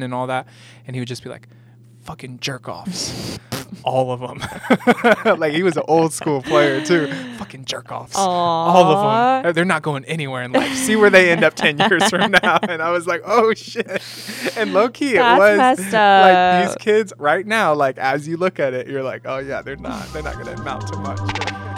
and all that, and he would just be like, "Fucking jerk offs." all of them. like he was an old school player too. Fucking jerk offs. All of them. They're not going anywhere in life. See where they end up 10 years from now. And I was like, oh shit. And low key, That's it was like these kids right now, like as you look at it, you're like, oh yeah, they're not, they're not going to amount to much.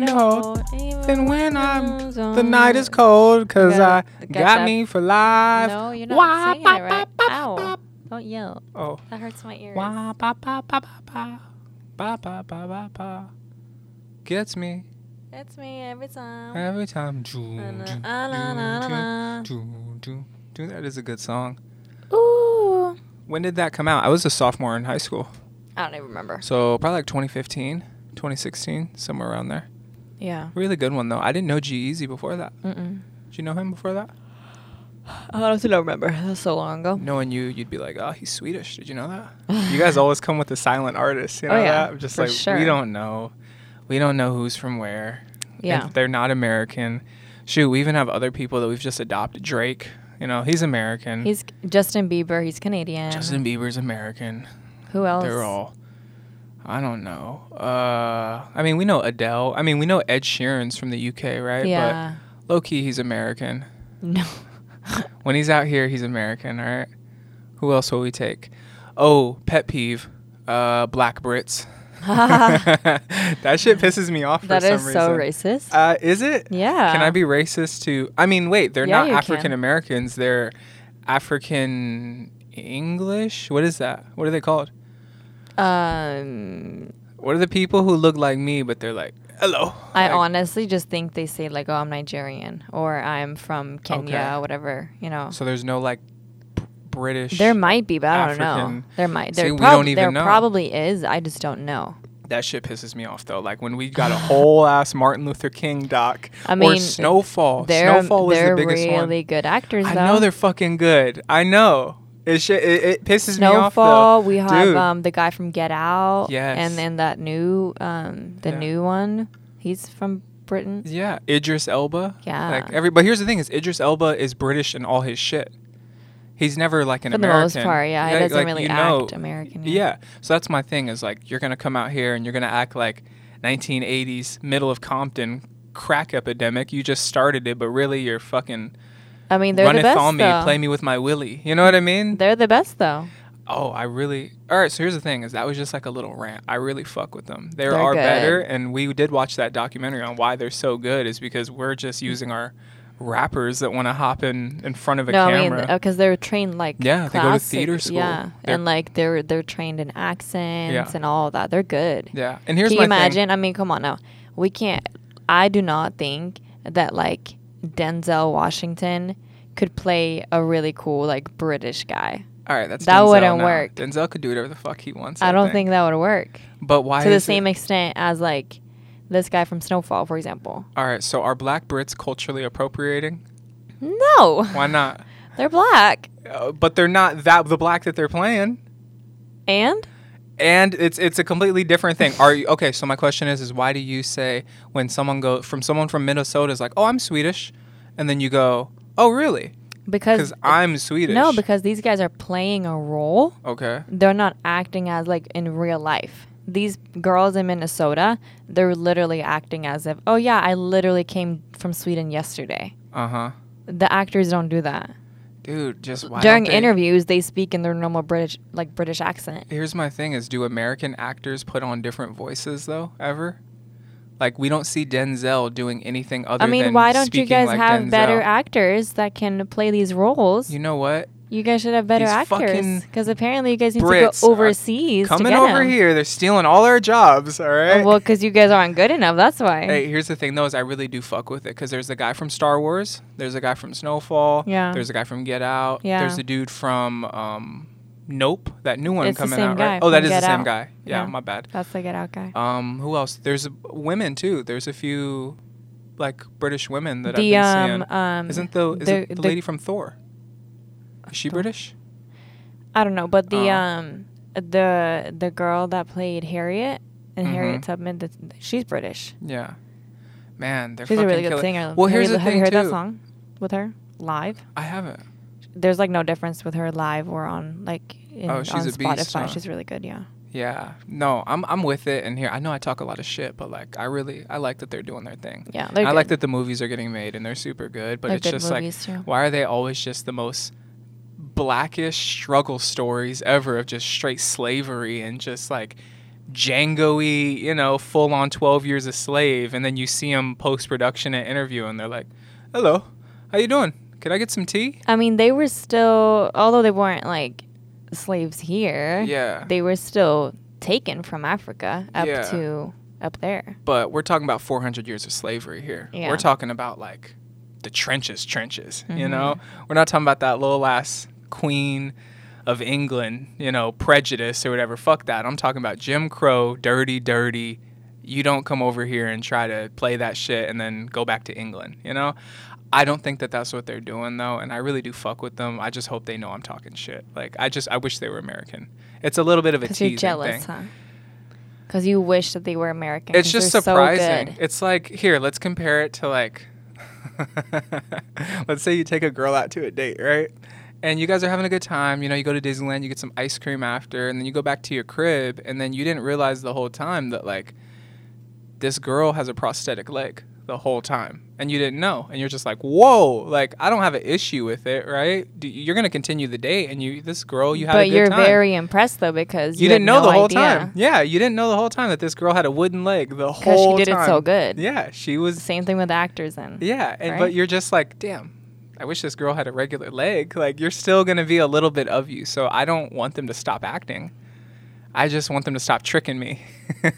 No handhold. Even when I'm the night is cold, cause I got that- me for life. No, you're not Wah, saying ba, it right. ba, Ow. ba. Don't yell. Oh. That hurts my ears. Wah, ba, ba, ba, ba, ba. Ba, ba, ba, ba, ba. Gets me It's me every time. every time. Doo. That is a good song. Ooh. When did that come out? I was a sophomore in high school. I don't even remember. So probably like 2015, 2016, somewhere around there. Yeah. Really good one though. I didn't know G-Eazy before that. Mm-mm. Did you know him before that? I honestly don't remember. That was so long ago. Knowing you, you'd be like, oh, he's Swedish. Did you know that? you guys always come with the silent artists. You oh, know Oh, yeah, that? I'm just like, sure. we don't know. We don't know who's from where. Yeah. they're not American. Shoot, we even have other people that we've just adopted. Drake, you know, he's American. He's Justin Bieber. He's Canadian. Justin Bieber's American. Who else? They're all. I don't know. Uh, I mean, we know Adele. I mean, we know Ed Sheeran's from the UK, right? Yeah. But low key, he's American. No. When he's out here, he's American, all right? Who else will we take? Oh, pet peeve. Uh, black Brits. that shit pisses me off for that some is so racist. Uh, is it? yeah. Can I be racist to? I mean, wait, they're Yeah, not. African Americans. They're African English. What is that? What are they called? Um, What are the people who look like me, but they're like, hello? I Like, honestly just think they say like, "Oh, I'm Nigerian" or "I'm from Kenya," Okay. whatever. You know. So there's no like b- British. There might be, but I don't know. There might. See, There, we prob- don't even there know. probably is. I just don't know. That shit pisses me off though. Like when we got a whole ass Martin Luther King doc. I or mean, Snowfall. They're Snowfall was they're the biggest really one. good actors. I though. know they're fucking good. I know. It shit. It, it pisses me off Snowfall. We have um the guy from Get Out. Yes. And then that new um the Yeah. new one. He's from Britain. Yeah, Idris Elba. Yeah. Like every, but here's the thing: is Idris Elba is British in all his shit. He's never like an For the American. most part, yeah, he Like- doesn't like, really you know- act American. Yeah. So that's my thing is like you're gonna come out here and you're gonna act like 1980s middle of Compton crack epidemic. You just started it, but really you're fucking I mean, they're the runneth best on me, though. play me with my willy. You know what I mean? They're the best though. Oh, I really. All right, so here's the thing: is that was just like a little rant. I really fuck with them. They They're are good. better, and we did watch that documentary on why they're so good. Is because we're just mm. using our rappers that want to hop in in front of a no, I mean, camera. Uh, because they're trained like Yeah, they go to theater school. Yeah, They're- and like they're they're trained in accents Yeah. and all that. They're good. yeah, and here's Can my you imagine? thing. I mean, come on now. We can't. I do not think that like Denzel Washington could play a really cool like British guy. All right, that's that Denzel wouldn't now. work. Denzel could do whatever the fuck he wants. I don't think that would work But why? to the is it- same extent as like this guy from Snowfall, for example. All right, so are Black Brits culturally appropriating? No, Why not? they're black, Uh, but they're not that the black that they're playing. and and it's it's a completely different thing. Are you okay? So my question is, is why do you say when someone go from someone from Minnesota is like, oh, I'm Swedish, and then you go, oh, really? because I'm Swedish. no, because these guys are playing a role. okay, they're not acting as like in real life. These girls in Minnesota, they're literally acting as if, oh yeah, I literally came from Sweden yesterday. uh huh, The actors don't do that. Dude. Just why During they- interviews, they speak in their normal British, like British accent. Here's my thing: is do American actors put on different voices though? Ever? Like we don't see Denzel doing anything other I mean, why don't you guys like have better actors that can play these roles? You know what? You guys should have better These actors fucking because apparently you guys need Brits to go overseas. to Coming get over 'em. here, they're stealing all our jobs. All right. Oh, well, because you guys aren't good enough. That's why. Hey, here's the thing though, is I really do fuck with it because there's the guy from Star Wars, there's a guy from Snowfall, Yeah. there's a guy from Get Out, Yeah. there's a dude from um, Nope, that new one It's the coming same out, guy right? Oh, that is is the same Out. guy. Yeah, Yeah. my bad. That's the Get Out guy. Um, who else? There's uh, women too. There's a few like British women that the I've um been seeing. um Isn't the is the- it the, the- lady from Thor? Is she British? I don't know, but the Oh. um the the girl that played Harriet and Harriet Mhm. Tubman. That's, she's British. Yeah. Man, they're She's a really good killer- singer. Well, have here's you, the have thing you heard too. that song with her live? I haven't. There's like no difference with her live or on like in, Oh, she's on a beast, Spotify. huh? She's really good. Yeah. Yeah. No, I'm I'm with it. And here, I know I talk a lot of shit, but like, I really I like that they're doing their thing. Yeah. I good. like that the movies are getting made and they're super good. But They're it's just like, too. why are they always just the most blackish struggle stories ever of just straight slavery and just like Django-y, you know, full on 12 years a slave, and then you see them post production and interview, and they're like, "Hello, how you doing? Can I get some tea?" I mean, they were still, although they weren't like slaves here. Yeah. They were still taken from Africa up Yeah. to up there. But we're talking about 400 years of slavery here. Yeah. We're talking about like the trenches, trenches. You Mhm. know, we're not talking about that little ass queen of England, you know, prejudice or whatever. Fuck that. I'm talking about Jim Crow, dirty, dirty. You don't come over here and try to play that shit and then go back to England. You know. I don't think that that's what they're doing though, and I really do fuck with them. I just hope they know I'm talking shit. Like I just I wish they were American. It's a little bit of a teasing you're jealous, thing. huh? Because you wish that they were American. It's just surprising. So it's like here, let's compare it to like let's say you take a girl out to a date, right? And you guys are having a good time, you know, you go to Disneyland, you get some ice cream after, and then you go back to your crib and then you didn't realize the whole time that like this girl has a prosthetic leg the whole time and you didn't know and you're just like whoa like i don't have an issue with it right you're gonna continue the date and you this girl you had a but you're time very impressed though because you, had didn't know no the whole idea. time. Yeah, you didn't know the whole time that this girl had a wooden leg the whole. Because she did time. it so good. Yeah, she was. Same thing with actors then. Yeah, and right? but you're just like, damn. I wish this girl had a regular leg. Like you're still gonna be a little bit of you. So I don't want them to stop acting. I just want them to stop tricking me.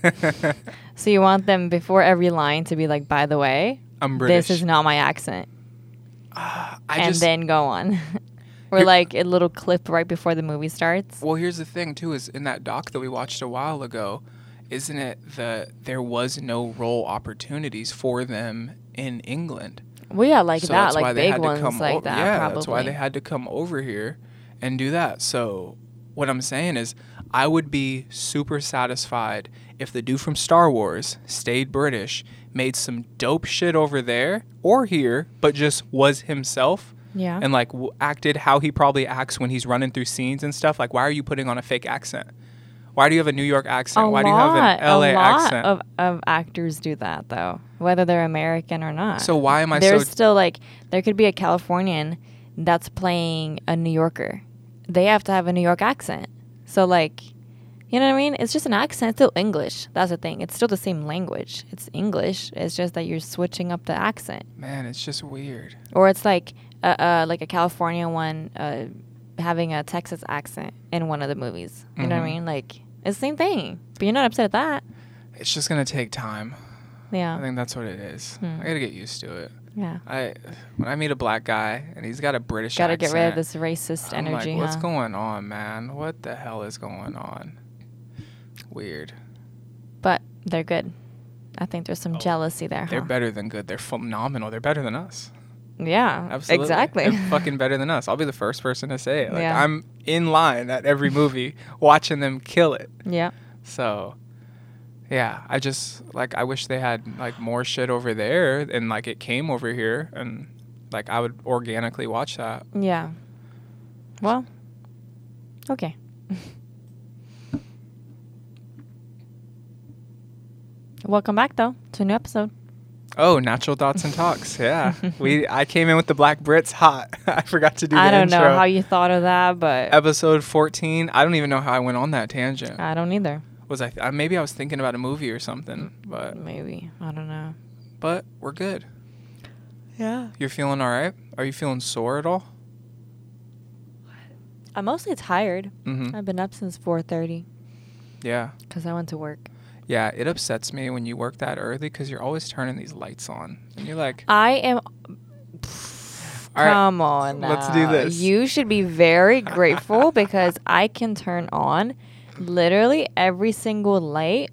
So you want them before every line to be like, by the way, I'm British. this is not my accent. I and just then go on. or like a little clip right before the movie starts. Well, here's the thing too: is in that doc that we watched a while ago, isn't it that there was no role opportunities for them in England? Well, yeah, like so that, like big ones like o- that. Yeah, probably. that's why they had to come over here and do that. So what I'm saying is, I would be super satisfied if the dude from Star Wars stayed British, made some dope shit over there or here, but just was himself. Yeah. And like w- acted how he probably acts when he's running through scenes and stuff. Like, why are you putting on a fake accent? Why do you have a New York accent? a why lot, do you have an LA a lot accent? of, of actors do that though, whether they're American or not. so why am I There's so still like there could be a Californian that's playing a New Yorker. They have to have a New York accent. So like, you know what I mean? It's just an accent. It's still English. That's the thing. It's still the same language. It's English. It's just that you're switching up the accent. man? It's just weird. Or it's like uh, uh like a California one uh, having a Texas accent in one of the movies. You know what I Mhm. mean? Like it's the same thing. But you're not upset at that. It's just gonna take time. Yeah. I think that's what it is. Hmm. I gotta get used to it. Yeah. I when I meet a black guy and he's got a British Got to accent, get rid of this racist I'm energy, like, what's huh? going on, man? What the hell is going on? Weird. but they're good. I think there's some Oh, jealousy there. They're huh? better than good. They're phenomenal. They're better than us. Yeah, Absolutely. exactly. They're fucking better than us. I'll be the first person to say it. Like Yeah. I'm in line at every movie watching them kill it. yeah. So yeah, I just like I wish they had like more shit over there and like it came over here and like I would organically watch that. Yeah. Well, okay. Welcome back, though, to a new episode. Oh, natural thoughts and talks. Yeah, we. I came in with the Black Brits hot. I forgot to do. The I don't intro. know how you thought of that, but Episode fourteen. I don't even know how I went on that tangent. I don't either. Was I? Th- uh, maybe I was thinking about a movie or something. But Maybe. I don't know. but we're good. Yeah. You're feeling all right? Are you feeling sore at all? I'm mostly tired. Mm-hmm. I've been up since 4.30 Yeah. because I went to work. Yeah. It upsets me when you work that early because you're always turning these lights on, and you're like, I am... All right, Come on let's do this. You should be very grateful because I can turn on literally every single light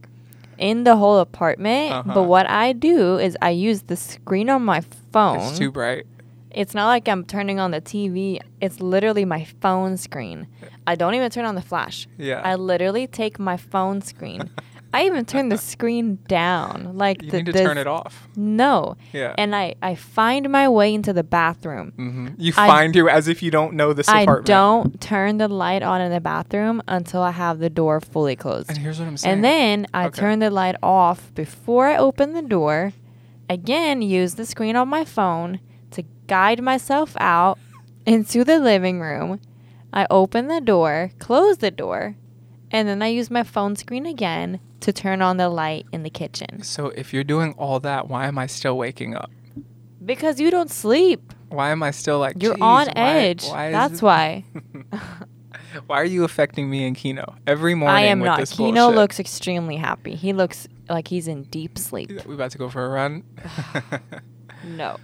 in the whole apartment. Uh-huh. But what I do is I use the screen on my phone. it's too bright. It's not like I'm turning on the TV. It's literally my phone screen. I don't even turn on the flash. Yeah. I literally take my phone screen, I even turned the screen down. Like You the, need to this- turn it off. No. Yeah. And I I find my way into the bathroom. hmm You I- find you as if you don't know this I apartment. don't turn the light on in the bathroom until I have the door fully closed. And here's what I'm saying. And then I Okay. turn the light off before I open the door. Again, use the screen on my phone to guide myself out into the living room. I open the door, close the door, and then I use my phone screen again to turn on the light in the kitchen. So if you're doing all that, why am I still waking up? Because you don't sleep. Why am I still like You're on why- edge. why That's why. Why are you affecting me and Keno every morning? I am with not. This Keno bullshit? looks extremely happy. He looks like he's in deep sleep. We about to go for a run. No.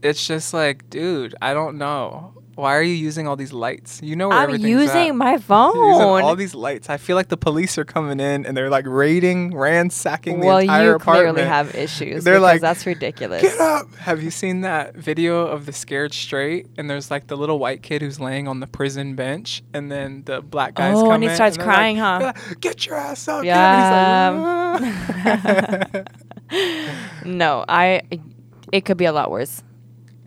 it's just like, dude, I don't know. Why are you using all these lights? You know where I'm using at. my phone. using all these lights. I feel like the police are coming in and they're like raiding, ransacking the well, entire you apartment. clearly have issues. They're like, that's ridiculous. Get up! Have you seen that video of the scared straight? And there's like the little white kid who's laying on the prison bench, and then the black guys Oh, come and he in, starts like, crying, huh? "Yeah, Get your ass up! Yeah. Get him." He's like, No, I. It could be a lot worse.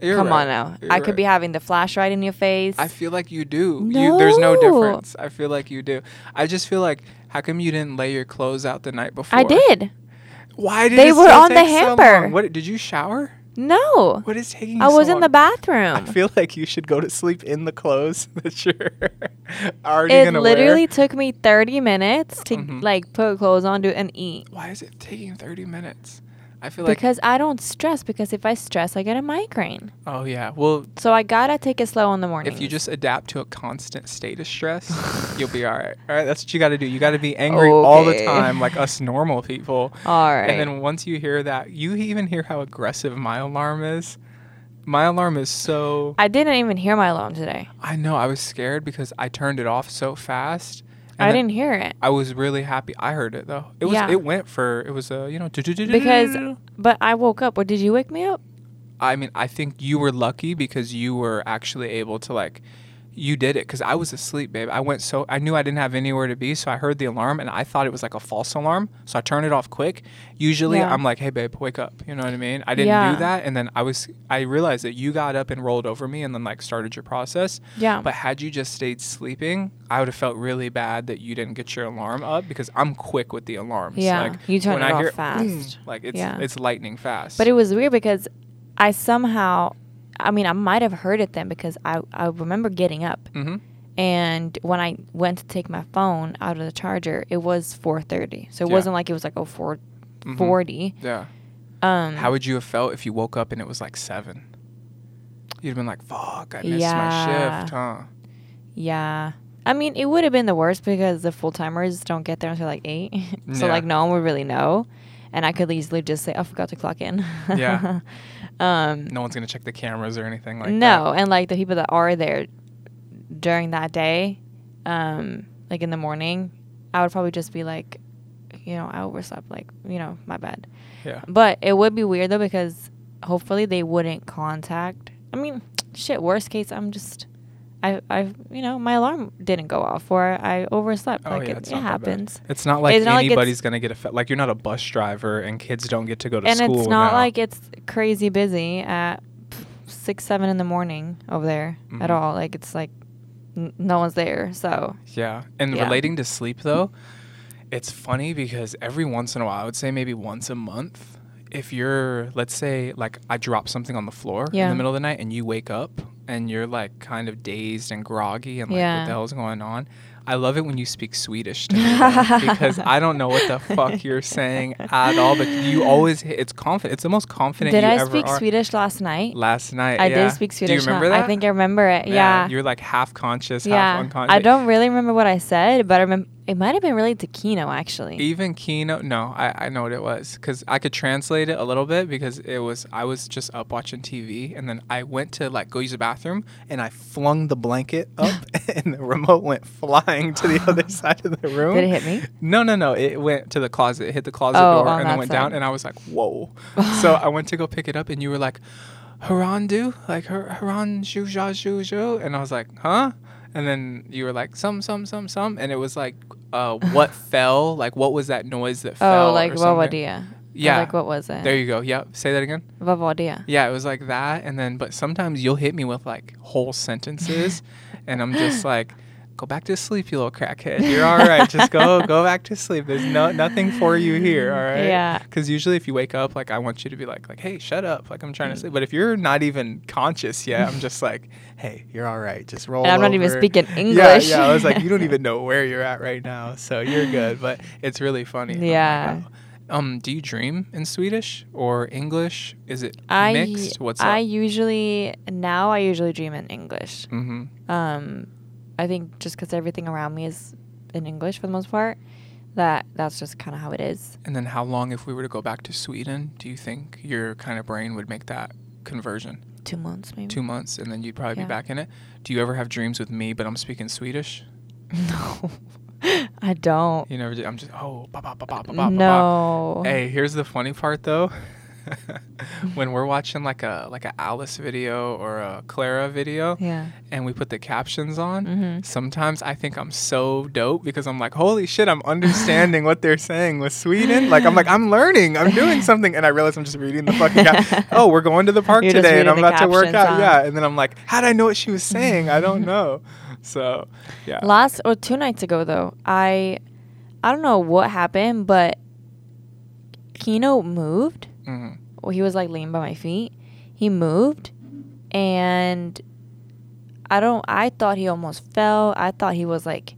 You're Come right. on now. You're I could right. be having the flash right in your face. I feel like you do. You, there's no No. difference. I feel like you do. I just feel like, how come you didn't lay your clothes out the night before? I did. Why did They it were on the so hamper. long? What did you shower? No. What is taking? I was so in the bathroom. I feel like you should go to sleep in the clothes that you're already It literally wear. took me 30 minutes to Mhm. like put clothes on, do and eat. Why is it taking 30 minutes? I feel like. Because I don't stress. Because if I stress, I get a migraine. oh yeah. Well, So I gotta take it slow in the morning. if you just adapt to a constant state of stress, you'll be all right. All right. That's what you got to do. You got to be angry all the time, like us normal people. all right, And then once you hear that, you even hear how aggressive my alarm is. My alarm is so. I didn't even hear my alarm today. I know. I was scared because I turned it off so fast. I and didn't hear it I was really happy. I heard it though. It was. Yeah. It went for. It was a. You know. because, but I woke up. Or did you wake me up? I mean, I think you were lucky because you were actually able to like. You did it because I was asleep, babe. I went so I knew I didn't have anywhere to be, so I heard the alarm and I thought it was like a false alarm, so I turned it off quick. Usually, Yeah. I'm like, "Hey, babe, wake up," you know what I mean? I didn't Yeah. do that, and then I was I realized that you got up and rolled over me and then like started your process. Yeah. But had you just stayed sleeping, I would have felt really bad that you didn't get your alarm up because I'm quick with the alarms. Yeah, like, you turn it I off hear, fast. like it's Yeah. it's lightning fast. But it was weird because I somehow, I mean, I might have heard it then because I, I remember getting up hmm and when I went to take my phone out of the charger, it was 4:30. So it Yeah. wasn't like it was like oh 4:40. Yeah. Um, How would you have felt if you woke up and it was like seven? You'd have been like, "Fuck, I missed my shift, huh?" yeah. I mean, it would have been the worst because the full timers don't get there until like eight. so Yeah. like no one would really know, and I could easily just say I forgot to clock in. Yeah. um. No one's gonna check the cameras or anything like no, that. and like the people that are there during that day, um, like in the morning, I would probably just be like, you know, I overslept. Like, you know, my bad. Yeah. But it would be weird though because hopefully they wouldn't contact. I mean, shit. Worst case, I'm just, I, I, you know, my alarm didn't go off or I overslept. Oh, like yeah, it, it's it not that bad. happens. It's not like It's not like anybody's gonna get affected. Like you're not a bus driver and kids don't get to go to and school. it's not now. like it's crazy busy at six, seven in the morning over there at Mhm. all. Like it's like n- no one's there. So Yeah. And Yeah. relating to sleep though, it's funny because every once in a while, I would say maybe once a month, if you're let's say like I drop something on the floor in the middle of the night and you wake up and you're like kind of dazed and groggy and like what Yeah. the hell's going on? I love it when you speak Swedish to me though, because I don't know what the fuck you're saying at all, but you always it's confident. It's the most confident did you I ever speak are. Swedish last night? Last night, I yeah. did speak Swedish. Do you remember now. that? I think I remember it. Yeah. You're like half conscious, half yeah. unconscious. I don't really remember what I said, but I remember it might have been related to Keno actually. Even Keno, no, I, I know what it was because I could translate it a little bit because it was I was just up watching TV and then I went to like go use the bathroom and I flung the blanket up and the remote went flying to the other side of the room. Did it hit me? No, no, no. It went to the closet, it hit the closet Oh, door, and then went down. And I was like, "Whoa!" so I went to go pick it up, and you were like, "Harandu," like "Har- Haran ja ju ju," and I was like, "Huh?" And then you were like, some, some, some, some. And it was like, uh, what fell? Like, what was that noise that fell? Oh, like or? Vavadia. Yeah. like what was it? There you go. Yep. Say that again. Vavadia. Yeah, it was like that. And then, but sometimes you'll hit me with like whole sentences. and I'm just like, go back to sleep, you little crackhead. You're all right. just go, go back to sleep. There's no nothing for you here. All right. Yeah. Because usually, if you wake up, like I want you to be like, like, hey, shut up. Like I'm trying to sleep. But if you're not even conscious yet, I'm just like, hey, you're all right. Just roll. And I'm not even speaking English. yeah. yeah. I was like, you don't even know where you're at right now, so you're good. But it's really funny. Yeah. Um, do you dream in Swedish or English? Is it I mixed? What's I up? usually now I usually dream in English. Mm-hmm. Um, I think just because everything around me is in English for the most part, that that's just kind of how it is. And then how long, if we were to go back to Sweden, do you think your kind of brain would make that conversion? Two months maybe. Two months, and then you'd probably Yeah. be back in it. Do you ever have dreams with me, but I'm speaking Swedish? no, I don't. You never. Do, I'm just oh, ba ba ba ba ba ba. ba, ba. No. Hey, here's the funny part though. when we're watching like a like a Alice video or a Clara video, Yeah. and we put the captions on, Mhm. sometimes I think I'm so dope because I'm like, holy shit, I'm understanding what they're saying with Sweden. Like I'm like, I'm learning, I'm doing something, and I realize I'm just reading the fucking. Cap- oh, we're going to the park You're today, and I'm about to work out. huh? Yeah, and then I'm like, how did I know what she was saying? I don't know. So, yeah. Last or two nights ago though, I I don't know what happened, but Keno moved. Hmm Well, he was like laying by my feet. He moved, and I don't. I thought he almost fell. I thought he was like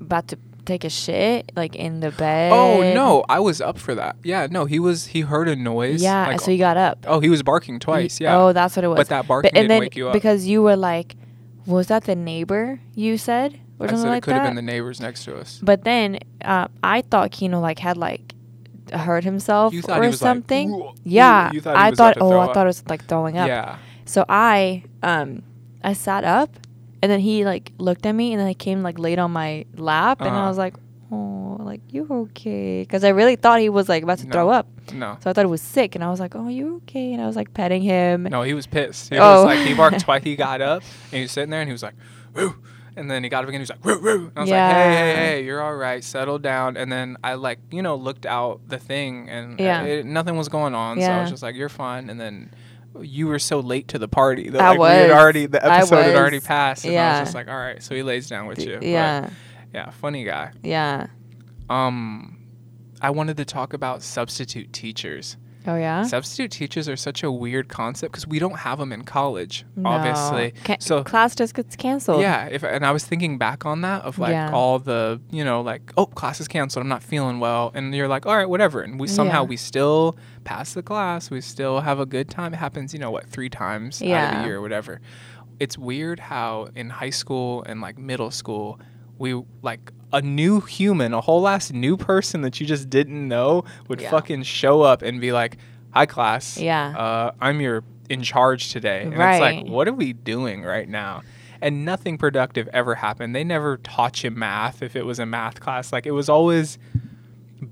about to take a shit, like in the bed. Oh no, I was up for that. Yeah, no, he was. He heard a noise. Yeah, like, so he got up. oh, he was barking twice. Yeah. Oh, that's what it was. But that barking But- and didn't then wake you up. because you were like, was that the neighbor you said or I something said like it could that? have been the neighbors next to us. But then uh, I thought Keno like had like hurt himself You thought or something. like, yeah, you thought he I thought. Oh, I up. thought it was like throwing up. Yeah. So I um I sat up, and then he like looked at me, and then he came like laid on my lap, and I Uh-huh. was like, oh, like you okay? Because I really thought he was like about to No. throw up. No. So I thought it was sick, and I was like, oh, you okay? And I was like petting him. No, he was pissed. He Oh. was like he barked twice. He got up and he was sitting there and he was like, woo. And then he got up again. He was like, woo, woo. And I was like, hey, hey, hey, you're all right. Settle down. And then I like, you know, looked out the thing and Yeah. it, nothing was going on. So I was just like, you're fine. And then you were so late to the party that I like we had was. already the episode had already passed. And I was just like, all right. So he lays down with you. But, yeah, yeah. Funny guy. yeah. Um, I wanted to talk about substitute teachers. Oh yeah. Substitute teachers are such a weird concept because we don't have them in college, No. obviously. Ca- so class just gets canceled. yeah, if and I was thinking back on that of like Yeah. all the you know like oh class is canceled, I'm not feeling well, and you're like all right whatever, and we somehow Yeah. we still pass the class, we still have a good time. It happens you know what three times out of Yeah. the year or whatever. It's weird how in high school and like middle school we like a new human, a whole ass new person that you just didn't know would Yeah. fucking show up and be like, "Hi class, Yeah. uh, I'm your in charge today," and it's like, what are we doing right now? And nothing productive ever happened. They never taught you math if it was a math class. Like it was always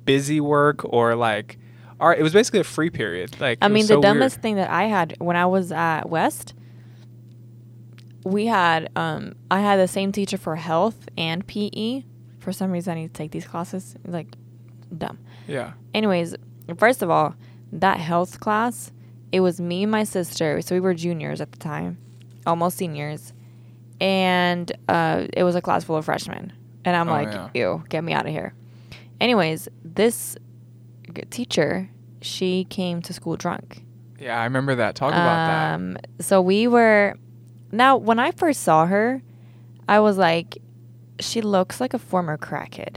busy work or like, all right, it was basically a free period. Like I mean, so the weird. dumbest thing that I had when I was at West, we had um, I had the same teacher for health and PE. For some reason, I need to take these classes. Like, dumb. Yeah. Anyways, first of all, that health class, it was me and my sister. So we were juniors at the time, almost seniors, and uh, it was a class full of freshmen. And I'm Oh, like, yeah. ew, get me out of here. Anyways, this teacher, she came to school drunk. Yeah, I remember that. Talk about that. Um, so we were now when I first saw her, I was like, she looks like a former crackhead,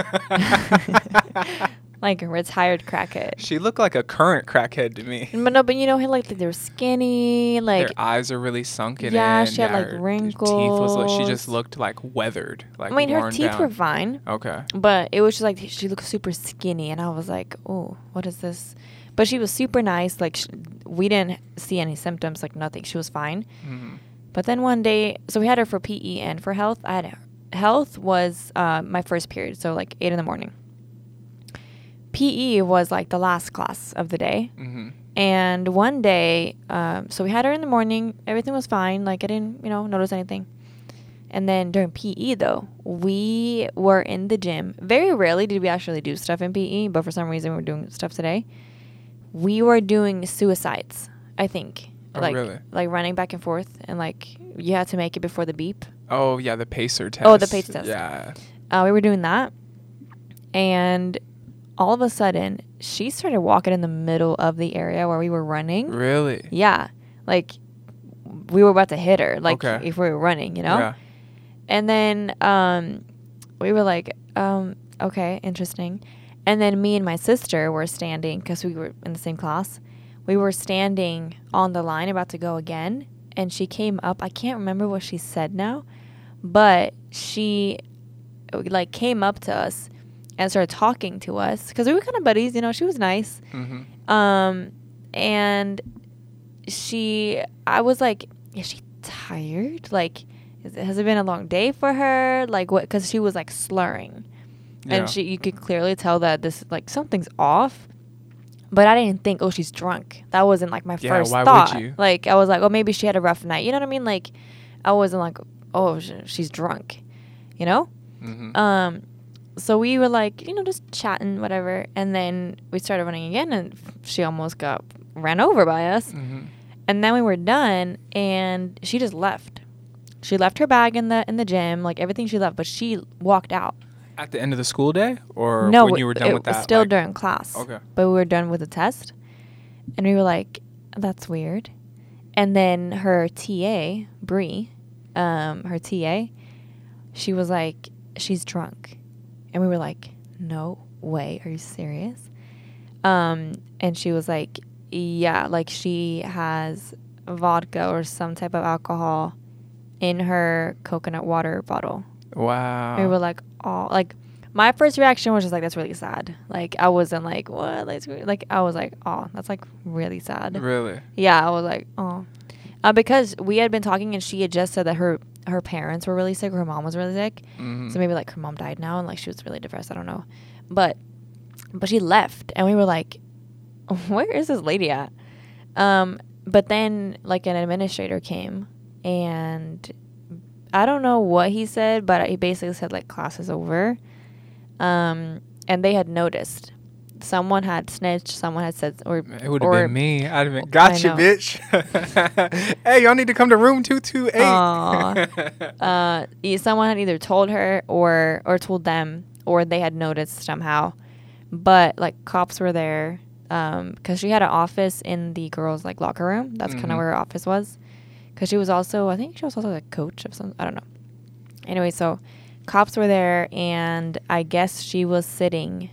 like a retired crackhead. She looked like a current crackhead to me. But no, but you know, he like they're skinny, like Their eyes are really sunken Yeah, in. she had, like, her- her Teeth was like, she just looked like weathered, like I mean, her teeth down. were fine, Okay. but it was just like she looked super skinny, and I was like, oh, what is this? But she was super nice. Like sh- we didn't see any symptoms, like nothing. She was fine. hmm But then one day, so we had her for PE and for health. I had health was uh, my first period, so like eight in the morning. PE was like the last class of the day. Mm-hmm. And one day, um, so we had her in the morning. Everything was fine. Like I didn't, you know, notice anything. And then during PE though, we were in the gym. Very rarely did we actually do stuff in PE, but for some reason we were doing stuff today. We were doing suicides. I think. Oh, like really? like running back and forth, and like you had to make it before the beep. Oh yeah, the pacer test. Oh, the pacer test. Yeah. Uh, we were doing that, and all of a sudden, she started walking in the middle of the area where we were running. Really? Yeah, like we were about to hit her, like Okay. if we were running, you know. Yeah. And then um, we were like, um, okay, interesting. And then me and my sister were standing because we were in the same class. We were standing on the line about to go again, and she came up. I can't remember what she said now, but she like came up to us and started talking to us because we were kind of buddies. You know, she was nice. Mm-hmm. Um, and she, I was like, is she tired? Like, is it, has it been a long day for her? Like, what? Because she was like slurring, Yeah. and she, you could clearly tell that this, like, something's off. But I didn't think, oh, she's drunk. That wasn't like my Yeah, first why would thought. you? Like, I was like, oh, maybe she had a rough night. You know what I mean? Like, I wasn't like, oh, sh- she's drunk. You know? Mm-hmm. Um, so we were like, you know, just chatting, whatever. And then we started running again, and she almost got ran over by us. mm-hmm. And then we were done, and she just left. She left her bag in the in the gym, like everything she left, but she walked out. At the end of the school day, or no, when you were done it with was that? still like- during class. Okay. but we were done with the test, and we were like, "That's weird." And then her TA, Bree, um, her TA, she was like, "She's drunk," and we were like, "No way, are you serious?" Um, and she was like, "Yeah, like she has vodka or some type of alcohol in her coconut water bottle." Wow. we were like, oh, like my first reaction was just like, that's really sad. Like I wasn't like, what? Like, like I was like, oh, that's like really sad. really? Yeah, I was like, oh, uh, because we had been talking and she had just said that her her parents were really sick, her mom was really sick, Mm-hmm. so maybe like her mom died now and like she was really depressed. I don't know, but but she left and we were like, where is this lady at? Um, but then like an administrator came and I don't know what he said, but he basically said like class is over. Um, and they had noticed someone had snitched, someone had said, or It would have been me. I'd have been, gotcha, bitch. hey, y'all need to come to room 228. Uh, e- someone had either told her or or told them, or they had noticed somehow. But like cops were there because she had an office in the girls' like locker room. That's kind Mhm. of where her office was. Because she was also, I think she was also a coach of some. I don't know. Anyway, so cops were there, and I guess she was sitting.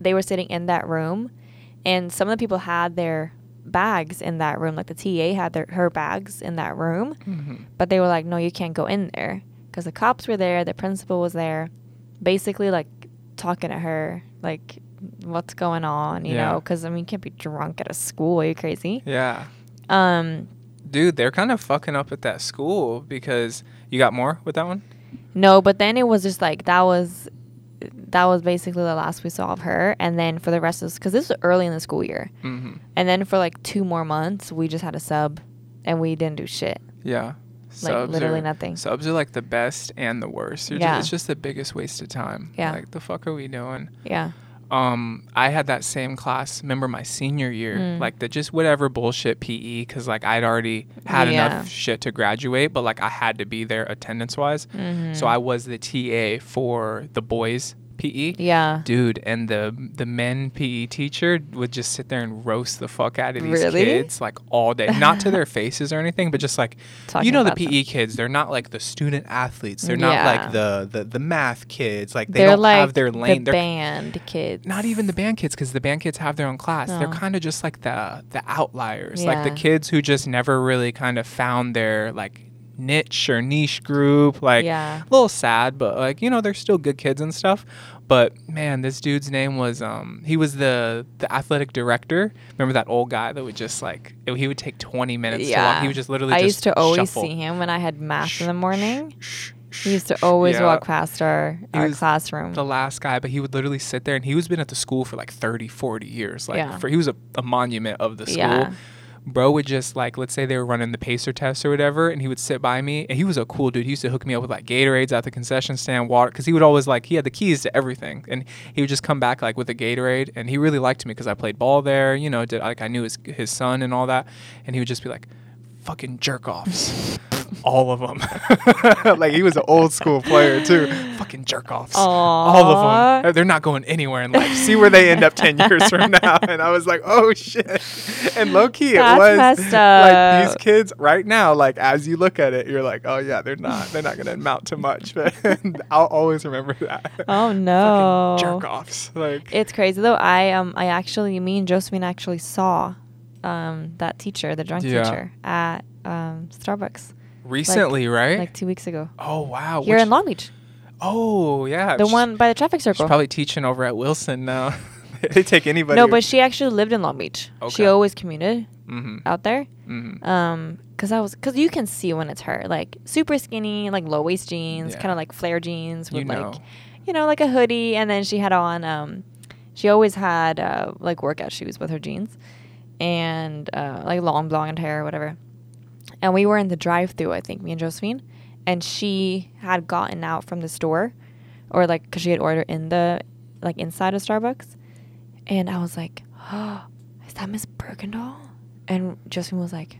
They were sitting in that room, and some of the people had their bags in that room. Like the TA had their her bags in that room, Mhm. but they were like, "No, you can't go in there," because the cops were there, the principal was there, basically like talking to her, like, "What's going on?" You Yeah. know, because I mean, you can't be drunk at a school. Are you crazy? Yeah. Um, Dude, they're kind of fucking up at that school because you got more with that one? no, but then it was just like that was. That was basically the last we saw of her, and then for the rest of because this was early in the school year, Mm-hmm. and then for like two more months we just had a sub, and we didn't do shit. Yeah. Like, literally are, nothing. Subs are like the best and the worst. You're Yeah. Just, it's just the biggest waste of time. Yeah. Like the fuck are we doing? Yeah, Um, I had that same class. Remember my senior year, Mm. like the just whatever bullshit PE, because like I'd already had Yeah. enough shit to graduate, but like I had to be there attendance wise. Mhm. So I was the TA for the boys PE. yeah. Dude, and the the men PE teacher would just sit there and roast the fuck out of these Really? kids like all day. Not to their faces or anything, but just like Talking you know the them. PE kids, they're not like the student athletes. They're not like the, the the math kids. Like they They're don't like have their lane. the they're band kids. not even the band kids because the band kids have their own class. They're kind of just like the the outliers, like the kids who just never really kind of found their like niche or niche group. Like Yeah. a little sad, but like you know they're still good kids and stuff. But man, this dude's name was um he was the the athletic director. Remember that old guy that would just like it- he would take twenty minutes to walk. He would just literally I just used to always shuffle. see him when I had math in the morning. Shh, He used to always Yeah. walk past our, our classroom. the last guy, but he would literally sit there and he was been at the school for like 30, 40 years. Like Yeah. for he was a, a monument of the school. Yeah. Bro would just like let's say they were running the pacer test or whatever, and he would sit by me, and he was a cool dude. He used to hook me up with like Gatorades at the concession stand, water, because he would always like he had the keys to everything, and he would just come back like with a Gatorade, and he really liked me because I played ball there, you know, did like I knew his his son and all that, and he would just be like, "Fucking jerk offs." All of them. like he was an old school player too. Fucking jerk offs. All of them. They're not going anywhere in life. See where they end up 10 years from now. And I was like, oh shit. And low key, it was messed like these kids right now, like as you look at it, you're like, oh yeah, they're not, they're not going to amount to much. But I'll always remember that. oh no. Fucking jerk offs. Like, It's crazy though. I um I actually me and Josephine actually saw um that teacher, the drunk Yeah. teacher, at um Starbucks recently, right? like two weeks ago. oh wow. Here Which- in Long Beach. Oh yeah. The one by the traffic She's circle. probably teaching over at Wilson now. they take anybody. No, but she actually lived in Long Beach. Okay. She always commuted hmm out there. Mm-hmm. Um, cause I was, cause you can see when it's her, like super skinny, like low waist jeans, Yeah. kind of like flare jeans with You like, you know, like a hoodie, and then she had on, um, she always had uh, like workout shoes with her jeans, and uh, like long blonde hair or whatever. And we were in the drive-through, I think, me and Josephine, and she had gotten out from the store, or like, cause she had ordered in the, like inside of Starbucks, and I was like, oh, is that Miss Bergendahl? And Josephine was like,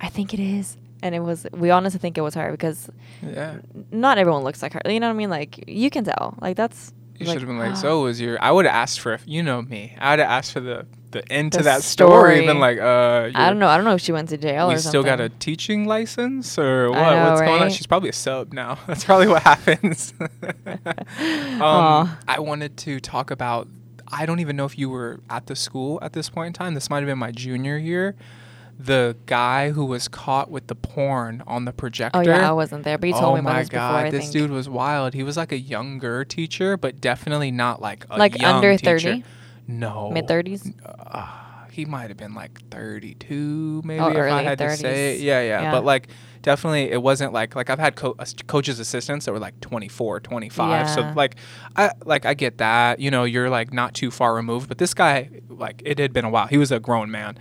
I think it is. And it was, we honestly think it was her because Yeah. not everyone looks like her. You know what I mean? Like, you can tell. Like, that's. You like, should have been like, so was your? I would have asked for, you know me. I would have asked for the the end to that story. story. Been like, uh, I don't know. I don't know if she went to jail You or still got a teaching license or what? Know, What's going on? She's probably a sub now. That's probably what happens. um, I wanted to talk about. I don't even know if you were at the school at this point in time. This might have been my junior year. The guy who was caught with the porn on the projector. Oh, yeah. I wasn't there, but you told oh me about this god, before. I this think. dude was wild. He was like a younger teacher, but definitely not like a Like under teacher. 30? No, Mid 30s? Uh, he might have been like 32, maybe Oh, if I early had to say. it. 30s. Yeah, yeah, Yeah. But like, definitely, it wasn't like like I've had co- ass- coaches assistants that were like 24, 25. So like, I like I get that. You know, you're like not too far removed. But this guy, like, it had been a while. He was a grown man,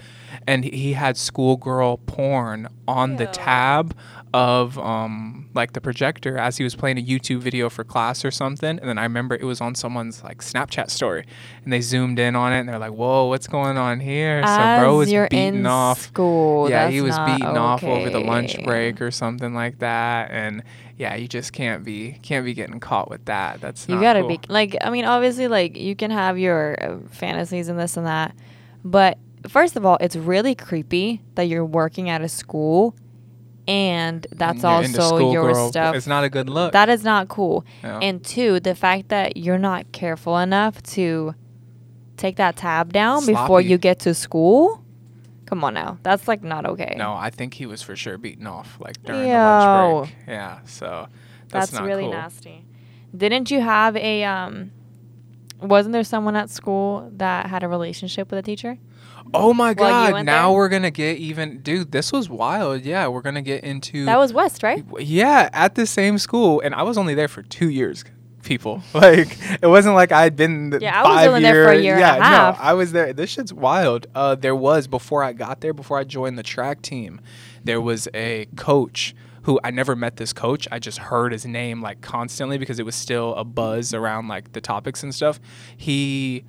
and he had schoolgirl porn on the tab of um like the projector as he was playing a YouTube video for class or something and then I remember it was on someone's like Snapchat story and they zoomed in on it and they're like whoa what's going on here so bro was in off school. yeah he was not beating off over the lunch break or something like that and yeah you just can't be can't be getting caught with that that's You gotta cool. be like, I mean, obviously, like you can have your uh, fantasies and this and that, but first of all, it's really creepy that you're working at a school, and that's you're also your schoolgirl, stuff. it's not a good look That is not cool. Yeah. And two, the fact that you're not careful enough to take that tab down before you get to school. Come on now, that's like not okay. no I think he was for sure beaten off like during the lunch break yeah so that's, that's, really cool. nasty. Didn't you have a um? Wasn't there someone at school that had a relationship with a teacher? Oh my you god! went Now there? we're gonna get even, dude. This was wild. Yeah, we're gonna get into That was West, right? yeah at the same school, and I was only there for two years. People like it wasn't like I'd been the Yeah, I was five only there for a year and a yeah, half. no, I was there. This shit's wild. Uh, there was before I got there, before I joined the track team, there was a coach who I never met. This coach, I just heard his name like constantly because it was still a buzz around like the topics and stuff. He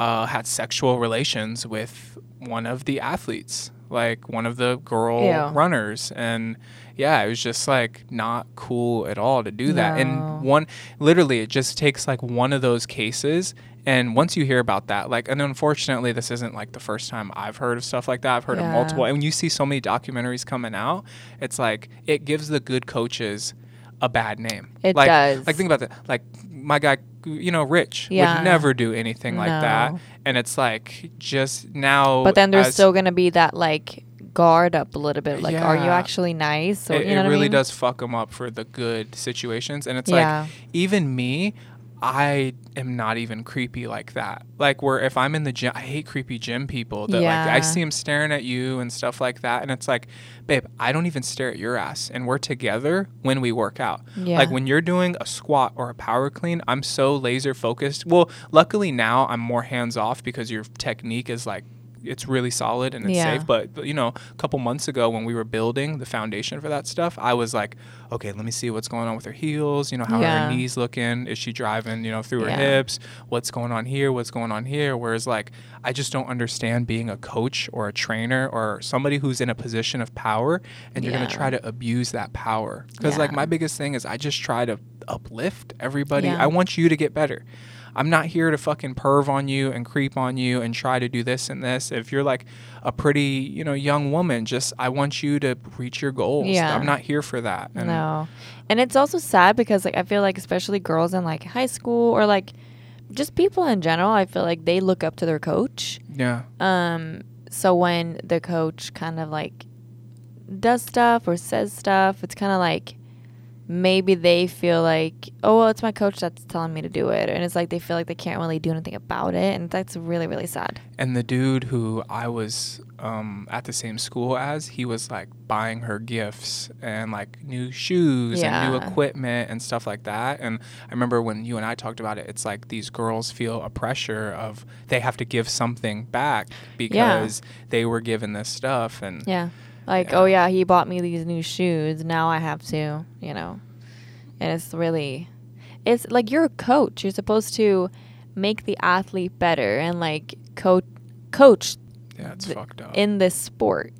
uh, had sexual relations with one of the athletes, like one of the girl Ew. runners, and yeah, it was just like not cool at all to do that. No. And one, literally, it just takes like one of those cases. And once you hear about that, like, and unfortunately, this isn't like the first time I've heard of stuff like that. I've heard of multiple. And when you see so many documentaries coming out, it's like it gives the good coaches a bad name. It like, does. Like think about that. Like my guy, you know, Rich Yeah. would never do anything like that. And it's like just now. But then there's still gonna be that like guard up a little bit. Like, are you actually nice? Or it, you know it what really I mean? does fuck them up for the good situations and it's Yeah. like even me I am not even creepy like that. Like where if I'm in the gym, I hate creepy gym people that like Yeah. I see them staring at you and stuff like that, and it's like, babe, I don't even stare at your ass, and we're together when we work out. Yeah. Like when you're doing a squat or a power clean, I'm so laser focused. Well, luckily now I'm more hands off because your technique is like it's really solid and it's Yeah. safe. But but, you know, a couple months ago when we were building the foundation for that stuff, I was like, okay, let me see what's going on with her heels. You know, how are her knees looking? Is she driving? You know, through her Yeah. hips? What's going on here? What's going on here? Whereas like I just don't understand being a coach or a trainer or somebody who's in a position of power and you're Yeah. gonna try to abuse that power. Because like my biggest thing is I just try to uplift everybody. Yeah. I want you to get better. I'm not here to fucking perv on you and creep on you and try to do this and this. If you're like a pretty, you know, young woman, just I want you to reach your goals. Yeah. I'm not here for that. And no. And it's also sad because like I feel like especially girls in like high school or like just people in general, I feel like they look up to their coach. Yeah. Um so when the coach kind of like does stuff or says stuff, it's kind of like maybe they feel like, oh, well, it's my coach that's telling me to do it. And it's like they feel like they can't really do anything about it. And that's really, really sad. And the dude who I was um, at the same school as, he was like buying her gifts and like new shoes and new equipment and stuff like that. And I remember when you and I talked about it, it's like these girls feel a pressure of they have to give something back because they were given this stuff. And Yeah. Like, Yeah. oh, yeah, he bought me these new shoes. Now I have to, you know. And it's really, it's like you're a coach. You're supposed to make the athlete better and like coach, coach yeah, it's th- fucked up. in this sport.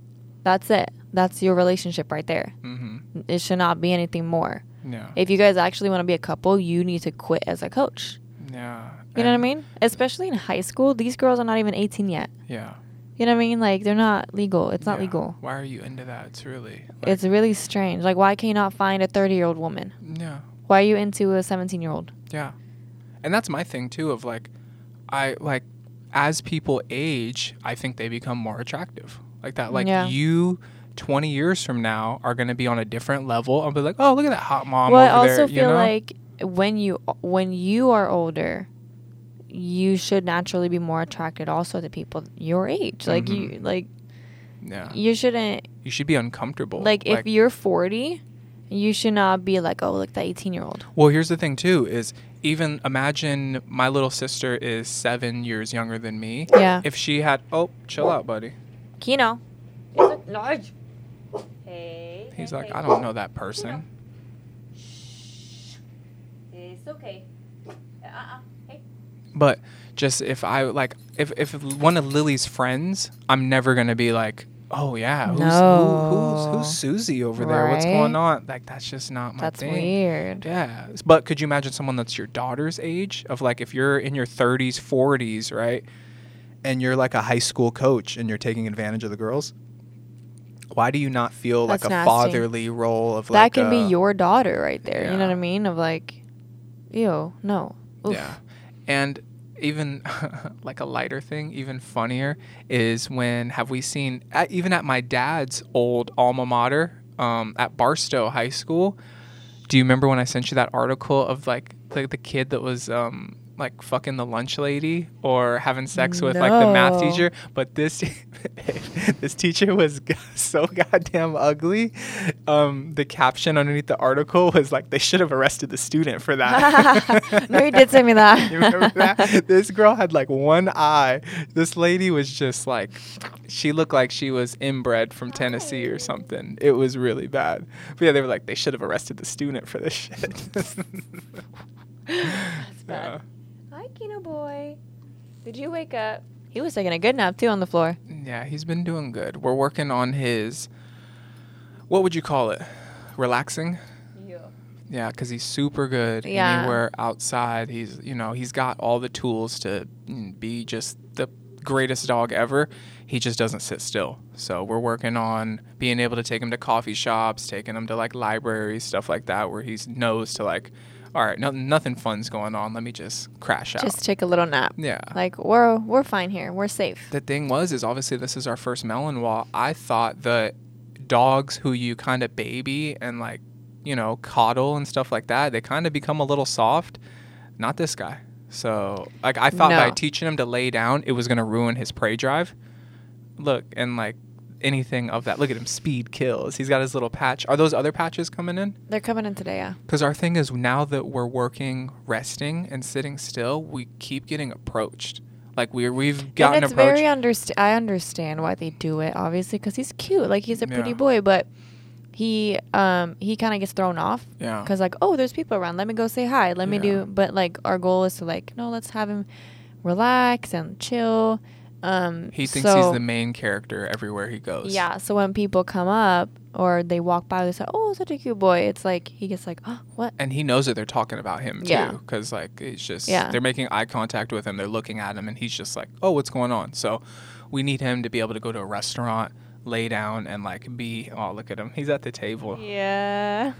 That's it. That's your relationship right there. hmm It should not be anything more. Yeah. If you guys actually want to be a couple, you need to quit as a coach. yeah. You know what I mean? Especially in high school, these girls are not even 18 yet. Yeah. You know what I mean? Like they're not legal. It's not Yeah. legal. Why are you into that? It's really. Like, It's really strange. Like why can you not find a 30-year-old woman? yeah. Why are you into a 17-year-old? Yeah. And that's my thing too of like I like as people age, I think they become more attractive. Like that like Yeah. you 20 years from now are going to be on a different level. I'll be like, "Oh, look at that hot mom well, I also there," feel you know? like when you when you are older, you should naturally be more attracted also to people your age. Like you Mhm. like yeah. you shouldn't You should be uncomfortable. like if you're 40, you should not be like, "Oh, look that 18-year-old." Well, here's the thing too is even imagine my little sister is 7 years younger than me. Yeah. If she had Oh, chill out, buddy. Keno. Is it large? Hey. He's like, "I don't know that person." It's okay. Uh-uh. But just if I like if if one of Lily's friends, I'm never gonna be like, oh yeah, who's who, who's who's Susie over there? What's going on? Like that's just not my That's thing. weird. Yeah, but could you imagine someone that's your daughter's age of like if you're in your 30s, 40s, right? And you're like a high school coach and you're taking advantage of the girls? Why do you not feel like a nasty. fatherly role of that like that can a- be your daughter right there. You know what I mean? Of like, ew, no. Oof. Yeah. And even like a lighter thing, even funnier, is when have we seen, at, even at my dad's old alma mater um, at Barstow High School, do you remember when I sent you that article of like the, the kid that was um, like fucking the lunch lady or having sex with like the math teacher? But this this teacher was so goddamn ugly. Um, the caption underneath the article was like, they should have arrested the student for that. no, you did send me that. You remember that? This girl had like one eye. This lady was just like, she looked like she was inbred from Tennessee or something. It was really bad. But yeah, they were like, they should have arrested the student for this shit. That's Yeah. Bad. Hi, Keno boy. Did you wake up? He was taking a good nap too on the floor. yeah, he's been doing good. We're working on his, what would you call it? Relaxing? Yeah, because he's super good Yeah. anywhere outside. He's, you know, he's got all the tools to mm, be just the greatest dog ever. He just doesn't sit still. So we're working on being able to take him to coffee shops, taking him to like libraries, stuff like that, where he knows to like, all right, no, nothing fun's going on. Let me just crash out. Just take a little nap. yeah. Like we're we're fine here. We're safe. the thing was, is obviously this is our first Malinois. I thought that dogs who you kind of baby and like, you know, coddle and stuff like that, they kind of become a little soft. not this guy. So like I thought by teaching him to lay down, it was gonna ruin his prey drive. Look and like anything of that. Look at him, speed kills. He's got his little patch. Are those other patches coming in? They're coming in today, yeah. Because our thing is now that we're working, resting, and sitting still, we keep getting approached. Like we're we've gotten and it's approached. very underst- I understand why they do it, obviously, because he's cute. Like he's a pretty Yeah. boy, but he um he kind of gets thrown off yeah. because like oh there's people around let me go say hi let me do but like our goal is to like no let's have him relax and chill um He thinks so, he's the main character everywhere he goes. yeah so when people come up or they walk by they say oh such a cute boy it's like he gets like oh what And he knows that they're talking about him too, because like it's just Yeah. they're making eye contact with him, they're looking at him, and he's just like, "Oh, what's going on?" So we need him to be able to go to a restaurant, lay down, and like be. Oh, look at him, he's at the table. yeah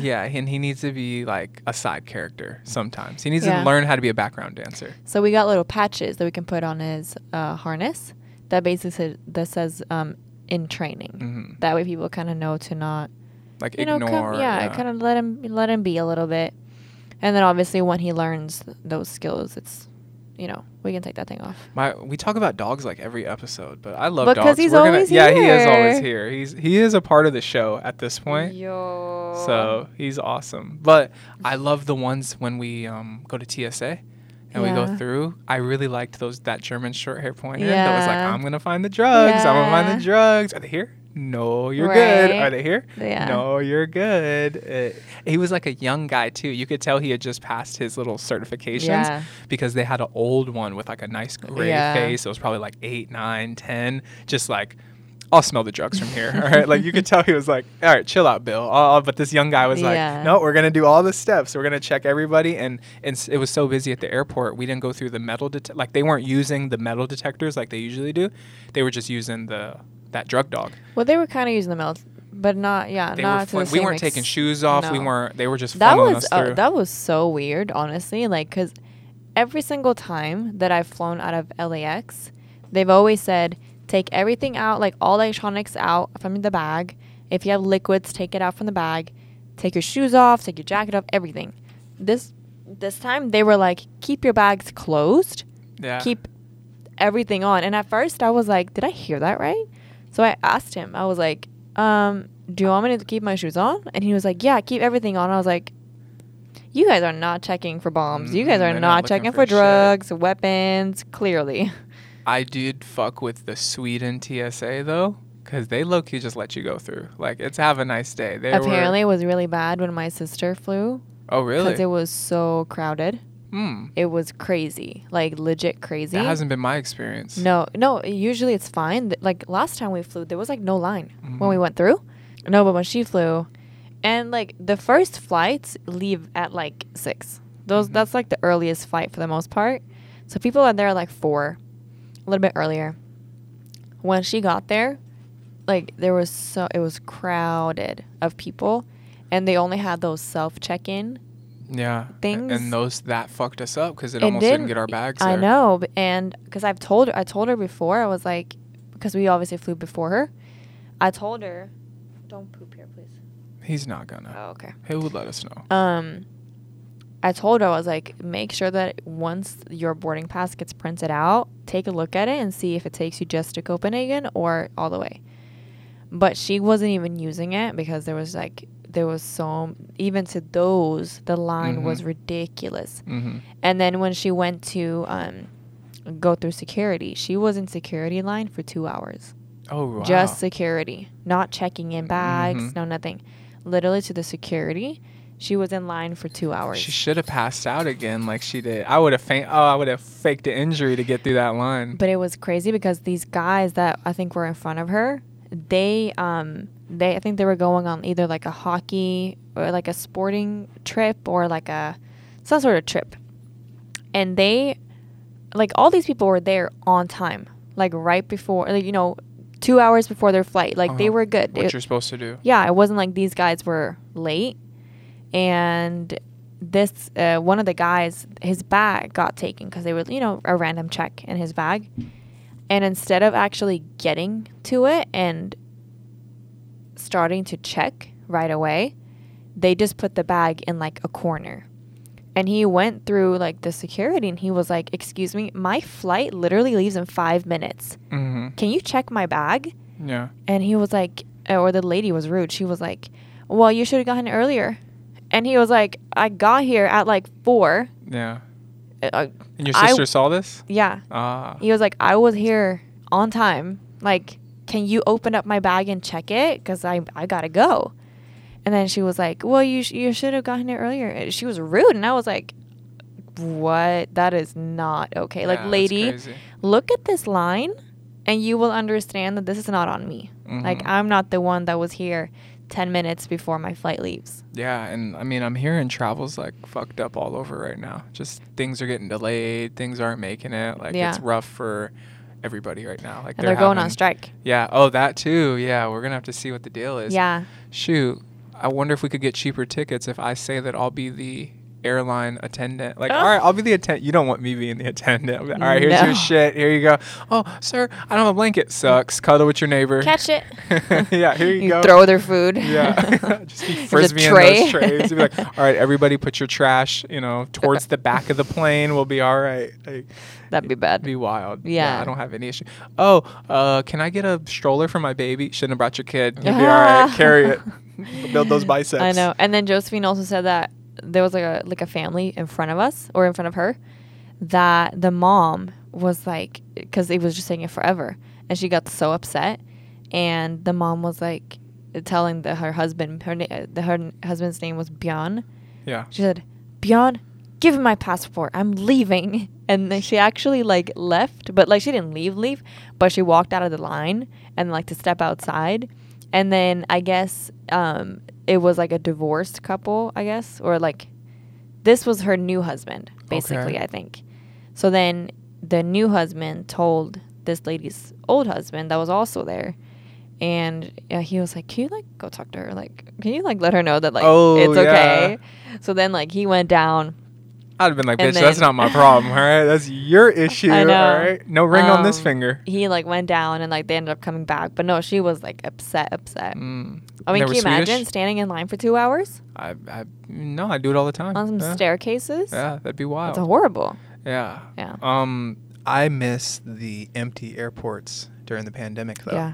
Yeah, and he needs to be like a side character sometimes. He needs Yeah. to learn how to be a background dancer. So we got little patches that we can put on his uh, harness that basically says, that says um, in training. hmm That way people kind of know to not, Like you know, ignore. come, yeah, kind of let him let him be a little bit. And then obviously when he learns those skills, it's, you know, we can take that thing off. My we talk about dogs like every episode, but I love Because dogs. he's We're gonna- always yeah, he is always here. here. He's he is a part of the show at this point. Yo. So he's awesome. But I love the ones when we um, go to TSA and we go through. I really liked those that German short hair pointer that was like, I'm gonna find the drugs. I'm gonna find the drugs. Are they here? No, you're good. Are they here? Yeah. No, you're good. Uh, he was like a young guy too. You could tell he had just passed his little certifications Yeah. because they had an old one with like a nice gray Yeah. face. It was probably like eight, nine, ten. Just like, I'll smell the drugs from here. All right. Like you could tell he was like, all right, chill out, Bill. Oh, but this young guy was like, Yeah. no, we're gonna do all the steps. We're gonna check everybody. And, and it was so busy at the airport, we didn't go through the metal det- like they weren't using the metal detectors like they usually do. They were just using the that drug dog. Well, they were kind of using the melt, but not, yeah, They not were the we weren't taking shoes off. We weren't. They were just that was us uh, that was so weird honestly like because every single time that i've flown out of lax they've always said take everything out like all electronics out from the bag if you have liquids take it out from the bag take your shoes off take your jacket off everything this this time they were like keep your bags closed yeah. keep everything on and at first i was like did i hear that right so i asked him i was like um do you want me to keep my shoes on and he was like yeah keep everything on i was like you guys are not checking for bombs you guys Mm, are not, not checking for for, shit. drugs weapons clearly I did fuck with the Sweden TSA though, because they low key just let you go through. Like it's have a nice day. They apparently Were, it was really bad when my sister flew oh really? because it was so crowded Hmm. it was crazy like legit crazy That hasn't been my experience. No, no. Usually it's fine. Like last time we flew, there was like no line when we went through. No, but when she flew, and like the first flights leave at like six. Those Mhm. that's like the earliest flight for the most part. So people are there like four, a little bit earlier. When she got there, like there was so it was crowded of people, and they only had those self check in Yeah. Things- And those that fucked us up because it, It almost didn't, didn't- get our bags. I there. know, and because I've told her, I told her before. I was like, because we obviously flew before her. I told her, don't poop here, please. He's not gonna. Oh, okay. He would let us know. Um, I told her I was like, make sure that once your boarding pass gets printed out, take a look at it and see if it takes you just to Copenhagen or all the way. But she wasn't even using it because there was like there was so even to those the line was Mhm. ridiculous. hmm And then when she went to um, go through security, she was in security line for two hours. Oh wow. Just security, not checking in bags, Mhm. no nothing. Literally to the security, she was in line for two hours. She should have passed out again like she did. I would have faint. Oh, I would have faked an injury to get through that line. but it was crazy because these guys that I think were in front of her, they um they I think they were going on either like a hockey or like a sporting trip or like a some sort of trip. And they like all these people were there on time. Like right before like, you know, 2 hours before their flight. Like they Uh-huh. were good. what It- you're supposed to do. yeah, it wasn't like these guys were late. And this uh, one of the guys, his bag got taken because they were, you know, a random check in his bag. And instead of actually getting to it and starting to check right away, they just put the bag in like a corner. and he went through like the security and he was like, "Excuse me, my flight literally leaves in 5 minutes. Mm-hmm. Can you check my bag?" Yeah. And he was like, or the lady was rude. She was like, "Well, you should have gotten earlier." And he was like, "I got here at like 4." Yeah. Uh, And your sister saw this? yeah. Ah. He was like, "I was here on time. Like, can you open up my bag and check it cuz I I got to go." And then she was like, "Well, you sh- you should have gotten here earlier." She was rude and I was like, "What? That is not okay." Like, Yeah, that's lady, look at this line and you will understand that this is not on me. Like, Mhm. I'm not the one that was here 10 minutes before my flight leaves. Yeah, and I mean, I'm hearing travel's like fucked up all over right now. Just things are getting delayed. Things aren't making it. Like Yeah. it's rough for everybody right now. Like And they're, going on strike. Yeah. Oh, that too. Yeah, we're gonna have to see what the deal is. Yeah. Shoot, I wonder if we could get cheaper tickets if I say that I'll be the airline attendant. Like, Oh. all right, I'll be the attendant. You don't want me being the attendant. Like, all right, here's No. your shit. Here you go. Oh, sir, I don't have a blanket. Sucks. Cuddle with your neighbor. Catch it. yeah, here you, You go. throw their food. Yeah, just be frisbee in tray. those trays. Be like, all right, everybody, put your trash, you know, towards the back of the plane. We'll be all right. Like, That'd be bad. be wild. Yeah. I don't have any issue. Oh, uh, can I get a stroller for my baby? Shouldn't have brought your kid. You'll be all right. Carry it. Build those biceps. I know. And then Josephine also said that there was like a like a family in front of us or in front of her that the mom was like because it was just saying it forever and she got so upset and the mom was like telling the, her husband her, na- the, her husband's name was Bjorn Yeah. she said Bjorn give me my passport. I'm leaving. And then she actually like left but like she didn't leave leave but she walked out of the line and like to step outside. And then i guess um it was like a divorced couple i guess or like this was her new husband basically Okay. i think. So then the new husband told this lady's old husband that was also there and uh, he was like can you like go talk to her? Like can you like let her know that like Oh, it's yeah. okay so then like he went down I'd have been like, bitch, that's not my problem. All right. That's your issue. All right. No ring on this Um, finger. he like went down and like they ended up coming back but no she was like upset upset Mm. i mean can you imagine standing in line for two hours I, I, no, I do it all the time. on some yeah. staircases Yeah, that'd be wild. that's horrible yeah. yeah Um, I miss the empty airports during the pandemic, though. yeah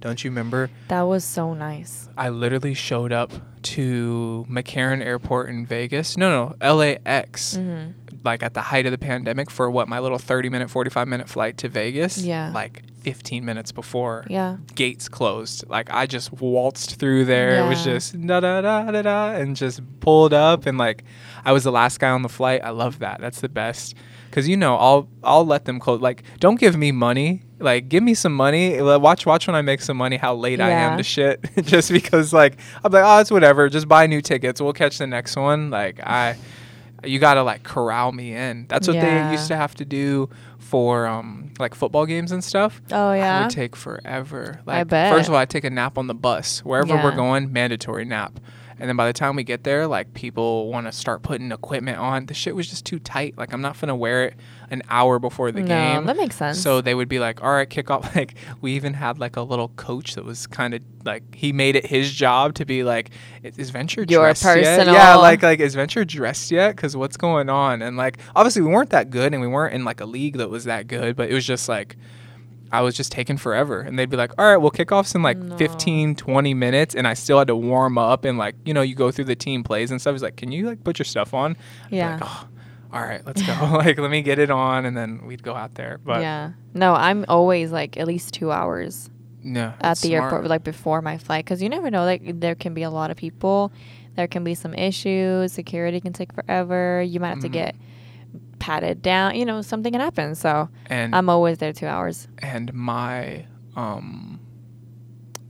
Don't you remember? that was so nice I literally showed up to McCarran Airport in Vegas. No, no, LAX. mm-hmm. Like at the height of the pandemic for what my little 30 minute, 45 minute flight to Vegas. Yeah. Like 15 minutes before yeah gates closed. Like I just waltzed through there. It was just da da da da da and just pulled up and like I was the last guy on the flight. I love that. That's the best. Cause you know I'll I'll let them close. Like don't give me money. Like give me some money. Watch watch when I make some money how late I am to shit. just because like I'm like oh it's whatever. Just buy new tickets. We'll catch the next one. Like I. You gotta like corral me in. That's what Yeah. they used to have to do for um like football games and stuff. oh It yeah would take forever. I Like, bet. First of all, I take a nap on the bus wherever we're going, mandatory nap. And then by the time we get there, like people want to start putting equipment on. The shit was just too tight. Like I'm not gonna wear it an hour before the no game. that makes sense So they would be like, "All right, kick off." Like we even had like a little coach that was kind of like he made it his job to be like, "Is Venture Your dressed yet?" Yeah, like like is Venture dressed yet? Because what's going on? And like obviously we weren't that good, and we weren't in like a league that was that good, but it was just like. I was just taking forever. And they'd be like, all right, well, kickoff's in like No. 15, 20 minutes. And I still had to warm up and like, you know, you go through the team plays and stuff. He's like, can you like put your stuff on? I'd Yeah. Like, oh, all right, let's go. like, let me get it on. And then we'd go out there. But yeah no i'm always like at least two hours no. at the smart. airport like before my flight because you never know like there can be a lot of people there can be some issues security can take forever you might have to Mhm. get patted down you know something can happen. So And i'm always there two hours. and my um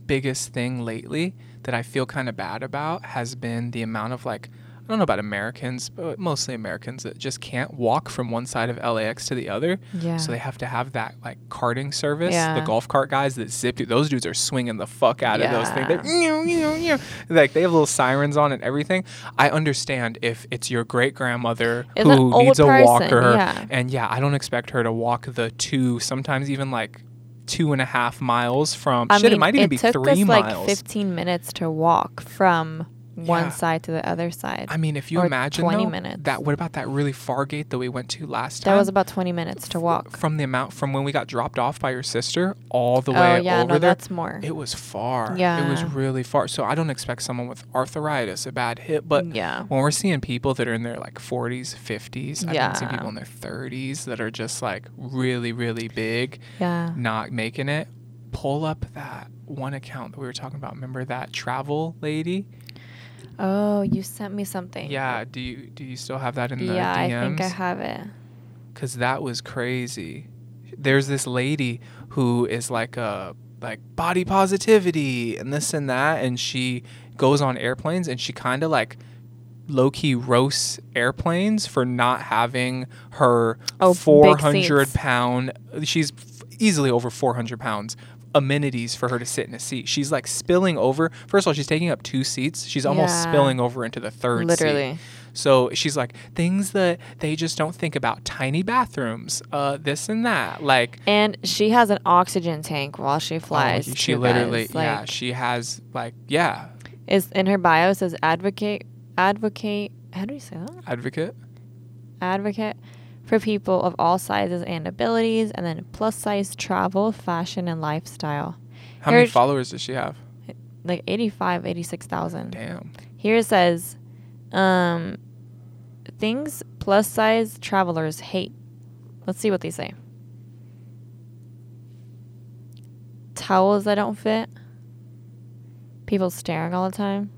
biggest thing lately that I feel kind of bad about has been the amount of like I don't know about Americans, but mostly Americans that just can't walk from one side of LAX to the other. yeah So they have to have that like carting service. Yeah. The golf cart guys that zip through those dudes are swinging the fuck out of those things. Yeah. They're, like they have little sirens on and everything. I understand if it's your great grandmother who needs a person, walker, yeah. and yeah, I don't expect her to walk the two, sometimes even like two and a half miles from. I shit, mean, it might even it be took three us like miles. 15 minutes to walk from one Yeah. side to the other side. I mean, if you imagine 20 though, minutes. that what about that really far gate that we went to last time? that was about 20 minutes to walk. from the amount from when we got dropped off by your sister all the oh way yeah, over no, there. that's more. It was far. Yeah. It was really far. So I don't expect someone with arthritis, a bad hip, but yeah. when we're seeing people that are in their like 40s, 50s, I've been seeing people in their 30s that are just like really, really big, Yeah. not making it. Pull up that one account that we were talking about. Remember that travel lady? Oh, you sent me something. Yeah. Do you do you still have that in the DMs? Yeah, I think I have it. because that was crazy. There's this lady who is like a like body positivity and this and that, and she goes on airplanes and she kind of like low key roasts airplanes for not having her Oh, 400 pound. She's easily over 400 pounds. Amenities for her to sit in a seat. She's like spilling over. First of all, she's taking up two seats. She's almost Yeah. spilling over into the third seat. Literally. So she's like things that they just don't think about: tiny bathrooms, uh, this and that. Like And she has an oxygen tank while she flies. oh, she literally, yeah, she has like, yeah, is in her bio says advocate advocate how do you say that? advocate. Advocate for people of all sizes and abilities and then plus size travel, fashion and lifestyle. How many followers does she have? Like 85, 86,000. Damn. Here it says um things plus size travelers hate. Let's see what they say. Towels that don't fit. People staring all the time.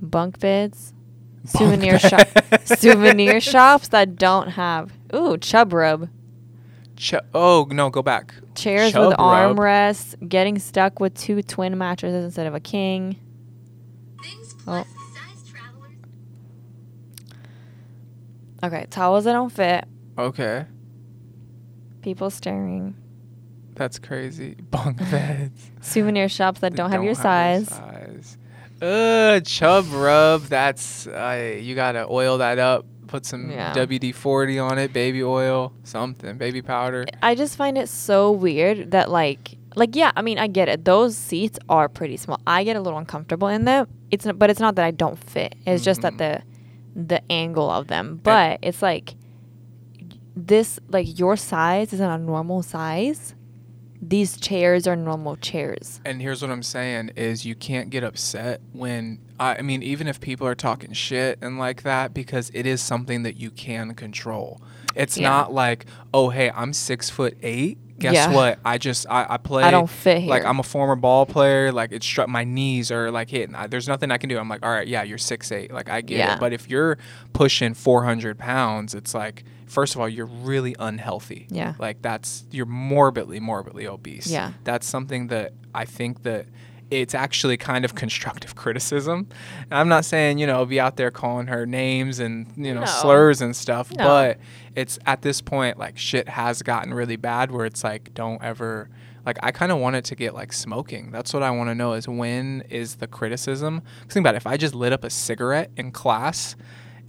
Bunk beds. Souvenir shop souvenir shops that don't have. Ooh, chub rub. Ch- oh no, go back. Chairs Chub with armrests. Getting stuck with two twin mattresses instead of a king. Oh. plus size travelers. Okay, towels that don't fit. Okay, People staring. that's crazy. Bunk beds. Souvenir shops that that don't have your have size. size. Uh, chub rub. That's uh, you gotta oil that up. Put some Yeah. WD forty on it, baby oil, something, baby powder. I just find it so weird that like like yeah, I mean I get it. Those seats are pretty small. I get a little uncomfortable in them. It's not, but it's not that I don't fit. It's just that the the angle of them. But it's like this like your size isn't a normal size. These chairs are normal chairs. And here's what I'm saying is you can't get upset when I, I mean even if people are talking shit and like that because it is something that you can control. It's Yeah. not like oh hey I'm six foot eight. Guess Yeah. what? I just I, I play. I don't fit here. Like. I'm a former ball player. Like it's struck my knees are like hitting. I, there's nothing I can do. I'm like all right yeah you're six eight. Like I get Yeah. it. But if you're pushing 400 pounds, it's like first of all you're really unhealthy. Yeah. Like that's you're morbidly morbidly obese Yeah. that's something that I think that it's actually kind of constructive criticism. And I'm not saying, you know, be out there calling her names and, you know, No. slurs and stuff, No. but it's at this point like shit has gotten really bad where it's like don't ever like I kind of want it to get like smoking. That's what I want to know is when is the criticism? think about it, if I just lit up a cigarette in class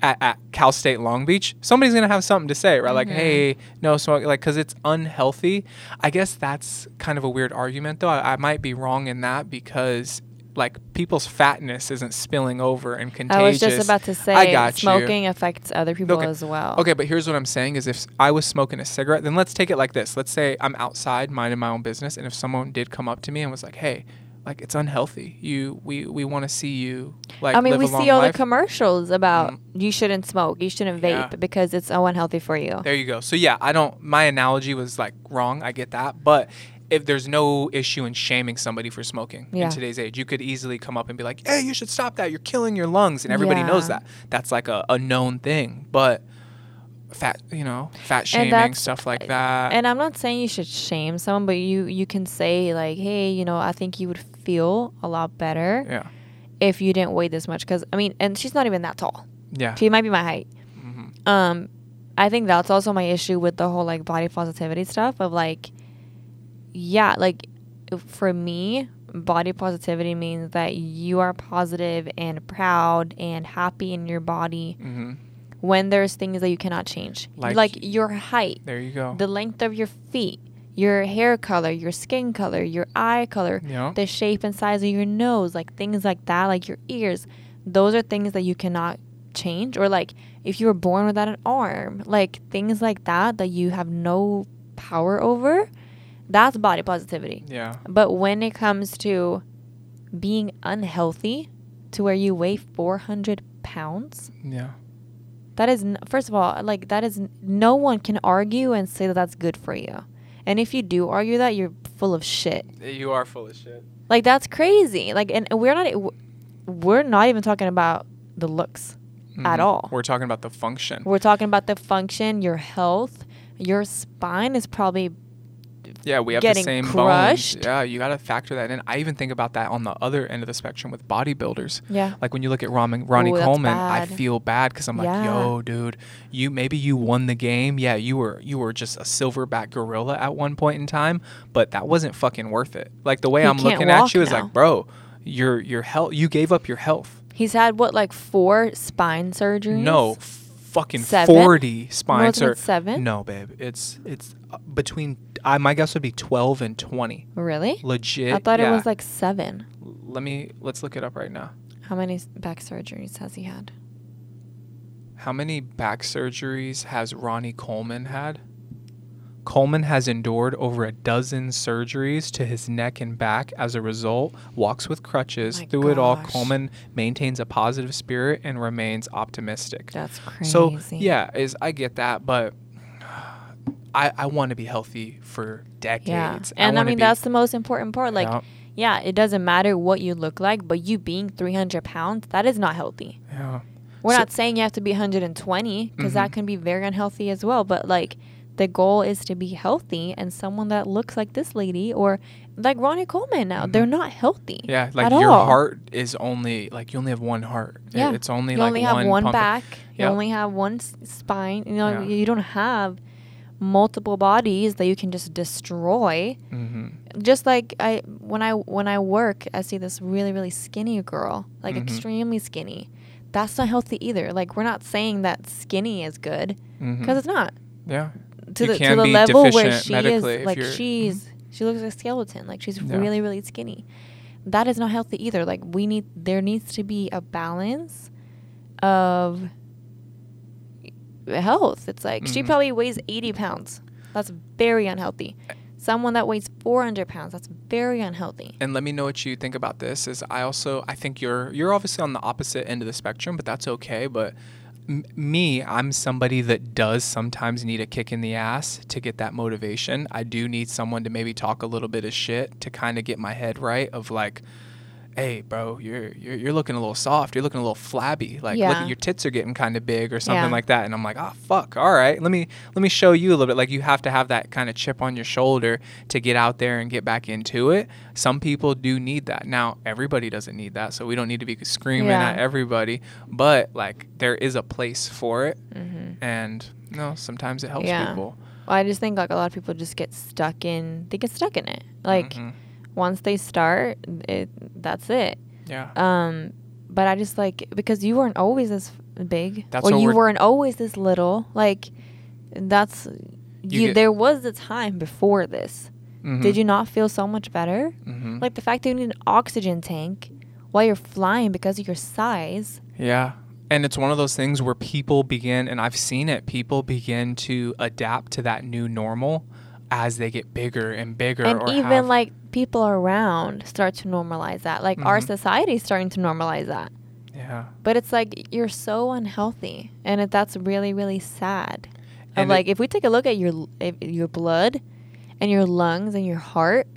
at, at Cal State Long Beach, somebody's gonna have something to say, right? Like, Mhm. hey, no smoke, like, cause it's unhealthy. I guess that's kind of a weird argument, though. I, I might be wrong in that because, like, people's fatness isn't spilling over and contagious. I was just about to say I got you. smoking affects other people Okay. as well. Okay, but here's what I'm saying is if I was smoking a cigarette, then let's take it like this. Let's say I'm outside minding my own business and if someone did come up to me and was like, "Hey, like it's unhealthy. You we we want to see you like I mean, we see all life." the commercials about Mhm. you shouldn't smoke, you shouldn't vape Yeah. because it's so unhealthy for you. There you go. So yeah, I don't my analogy was like wrong. I get that, but if there's no issue in shaming somebody for smoking Yeah. in today's age, you could easily come up and be like, "Hey, you should stop that. You're killing your lungs." And everybody knows that. That's like a, a known thing. But fat, you know, fat shaming stuff like that. And I'm not saying you should shame someone, but you you can say like, "Hey, you know, I think you would feel a lot better yeah. if you didn't weigh this much." Because I mean, and she's not even that tall. Yeah. She might be my height. Mhm. Um, I think that's also my issue with the whole like body positivity stuff of like, yeah, like for me, body positivity means that you are positive and proud and happy in your body Mhm. when there's things that you cannot change, Like- like, your height, There you go. the length of your feet, your hair color, your skin color, your eye color, Yeah. the shape and size of your nose, like things like that, like your ears. Those are things that you cannot change. Or like if you were born without an arm, like things like that that you have no power over, that's body positivity. Yeah. But when it comes to being unhealthy to where you weigh 400 pounds, Yeah. that is, n- first of all, like that is, n- no one can argue and say that that's good for you. And if you do argue that, you're full of shit. You are full of shit. Like that's crazy. Like, and we're not, we're not even talking about the looks at Mhm. all. We're talking about the function. We're talking about the function, your health. Your spine is probably Yeah, we have getting the same crushed. bones. Yeah, you got to factor that in. I even think about that on the other end of the spectrum with bodybuilders. yeah. Like when you look at Ron, Ronnie Ooh, Coleman, I feel bad because I'm like, Yeah. yo, dude, you maybe you won the game. Yeah, you were you were just a silverback gorilla at one point in time, but that wasn't fucking worth it. Like the way He I'm looking at you is now. like, bro, your your health, you gave up your health. He's had what, like four spine surgeries? No, fucking Seven? forty spine Wasn't it sur- seven? No, babe, it's it's uh, between. I my guess would be twelve and twenty. Really? Legit. I thought it was like seven. Let me let's look it up right now. How many back surgeries has he had? How many back surgeries has Ronnie Coleman had? Coleman has endured over a dozen surgeries to his neck and back as a result, walks with crutches. My Through it all. Coleman maintains a positive spirit and remains optimistic. That's crazy. So, yeah, is I get that, but I I want to be healthy for decades. Yeah. And I, wanna mean, be- that's the most important part. Like, Yeah. yeah, it doesn't matter what you look like, but you being 300 pounds, that is not healthy. yeah. We're So- not saying you have to be 120 because that Mhm. can be very unhealthy as well. But like, the goal is to be healthy, and someone that looks like this lady or like Ronnie Coleman now, they're not healthy. Mm-hmm. Yeah, like your all. heart is only like you only have one heart. It- Yeah. it's only you like only have one pumping. back. You only have one s- spine. You know, Yeah. you don't have multiple bodies that you can just destroy. Mm-hmm. Just like I when I when I work, I see this really really skinny girl, like Mhm. extremely skinny. That's not healthy either. Like we're not saying that skinny is good Mm-hmm. because it's not. yeah, To You the to the level where she is, like she's she looks like a skeleton. Like she's Yeah. really really skinny. That is not healthy either. Like we need there needs to be a balance of health. It's like she Mhm. probably weighs 80 pounds. That's very unhealthy. Someone that weighs 400 pounds, that's very unhealthy. and let me know what you think about this. Is I also I think you're you're obviously on the opposite end of the spectrum, but that's okay. But m- me, I'm somebody that does sometimes need a kick in the ass to get that motivation. I do need someone to maybe talk a little bit of shit to kind of get my head right. Of like. Hey, bro, you're, you're you're looking a little soft. You're looking a little flabby. Like, Yeah. at your tits are getting kind of big or something Yeah. like that. And I'm like, oh fuck, all right. Let me let me show you a little bit. Like, you have to have that kind of chip on your shoulder to get out there and get back into it. Some people do need that. Now, everybody doesn't need that, so we don't need to be screaming Yeah. at everybody. But like, there is a place for it, Mm-hmm. and no, sometimes it helps Yeah. people. Well, I just think like a lot of people just get stuck in. They get stuck in it. Like Mhm. once they start, it that's it. yeah, Um, but I just like because you weren't always this big, That's or you we're- weren't always this little. Like that's you. get- there was a time before this. Mhm. Did you not feel so much better? Mm-hmm. Like the fact that you need an oxygen tank while you're flying because of your size. Yeah. And it's one of those things where people begin, and I've seen it, people begin to adapt to that new normal as they get bigger and bigger. and even have- like people around start to normalize that. Like our Mhm. society is starting to normalize that. yeah. But it's like you're so unhealthy, and it, that's really really sad. Of And it- like if we take a look at your your blood, and your lungs and your heart,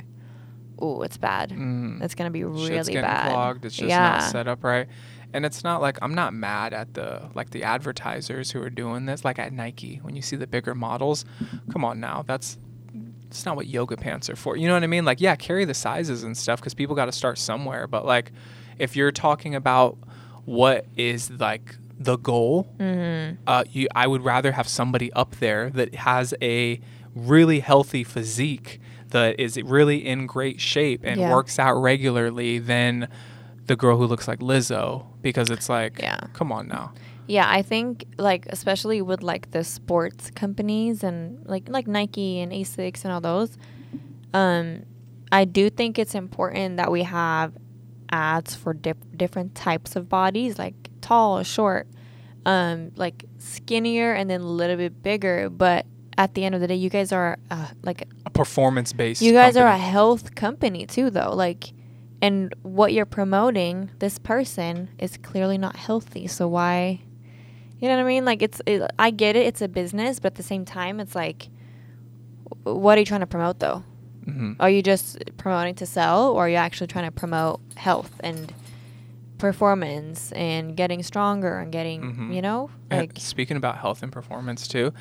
oh, it's bad. Mm. It's gonna be really getting bad. clogged. It's just yeah. not set up right. And it's not like I'm not mad at the like the advertisers who are doing this, like at Nike when you see the bigger models. Come on now, that's it's not what yoga pants are for. You know what I mean? Like, yeah, carry the sizes and stuff because people got to start somewhere. But like, if you're talking about what is like the goal, Mm-hmm. uh, you, I would rather have somebody up there that has a really healthy physique that is really in great shape and Yeah. works out regularly than the girl who looks like Lizzo because it's like, Yeah. come on now. Yeah, I think like especially with like the sports companies and like like Nike and Asics and all those, um, I do think it's important that we have ads for dip- different types of bodies, like tall, short, um, like skinnier, and then a little bit bigger. But at the end of the day, you guys are uh, like A performance based. you guys are a health company too, though. Like, and what you're promoting, this person is clearly not healthy. So why? You know what I mean? Like, it's. It, I get it. It's a business, but at the same time, it's like, what are you trying to promote though? hmm Are you just promoting to sell, or are you actually trying to promote health and performance and getting stronger and getting, Mhm. you know, And like speaking about health and performance too,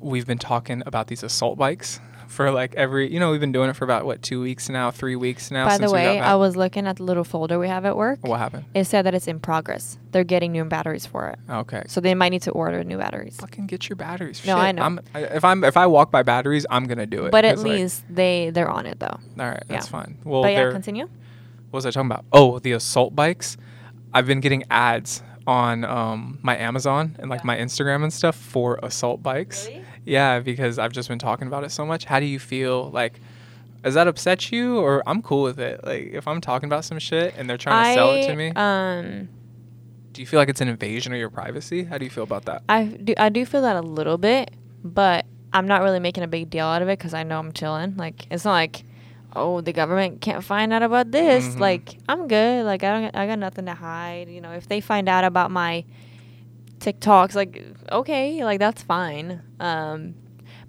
we've been talking about these assault bikes for like every. You know, we've been doing it for about what two weeks now, three weeks now. By the since we got way. I was looking at the little folder we have at work. What happened? It said that it's in progress. They're getting new batteries for it. Okay. So they might need to order new batteries. fucking get your batteries. No, Shit, I know. I'm, I, if I'm if I walk by batteries, I'm gonna do it. But at 'cause, like, least they they're on it though. all right, that's yeah. fine. Well, but yeah, continue. what was I talking about? Oh, the assault bikes. I've been getting ads on um, my Amazon and like Yeah. my Instagram and stuff for assault bikes. Really? Yeah, because I've just been talking about it so much. How do you feel? Like, does that upset you, or I'm cool with it? Like, if I'm talking about some shit and they're trying to sell it to me, Um, do you feel like it's an invasion of your privacy? How do you feel about that? I do I do feel that a little bit, but I'm not really making a big deal out of it because I know I'm chilling. Like it's not like, oh, the government can't find out about this. Mhm. Like I'm good. Like I don't I got nothing to hide. You know, if they find out about my TikToks, like okay, like that's fine. Um,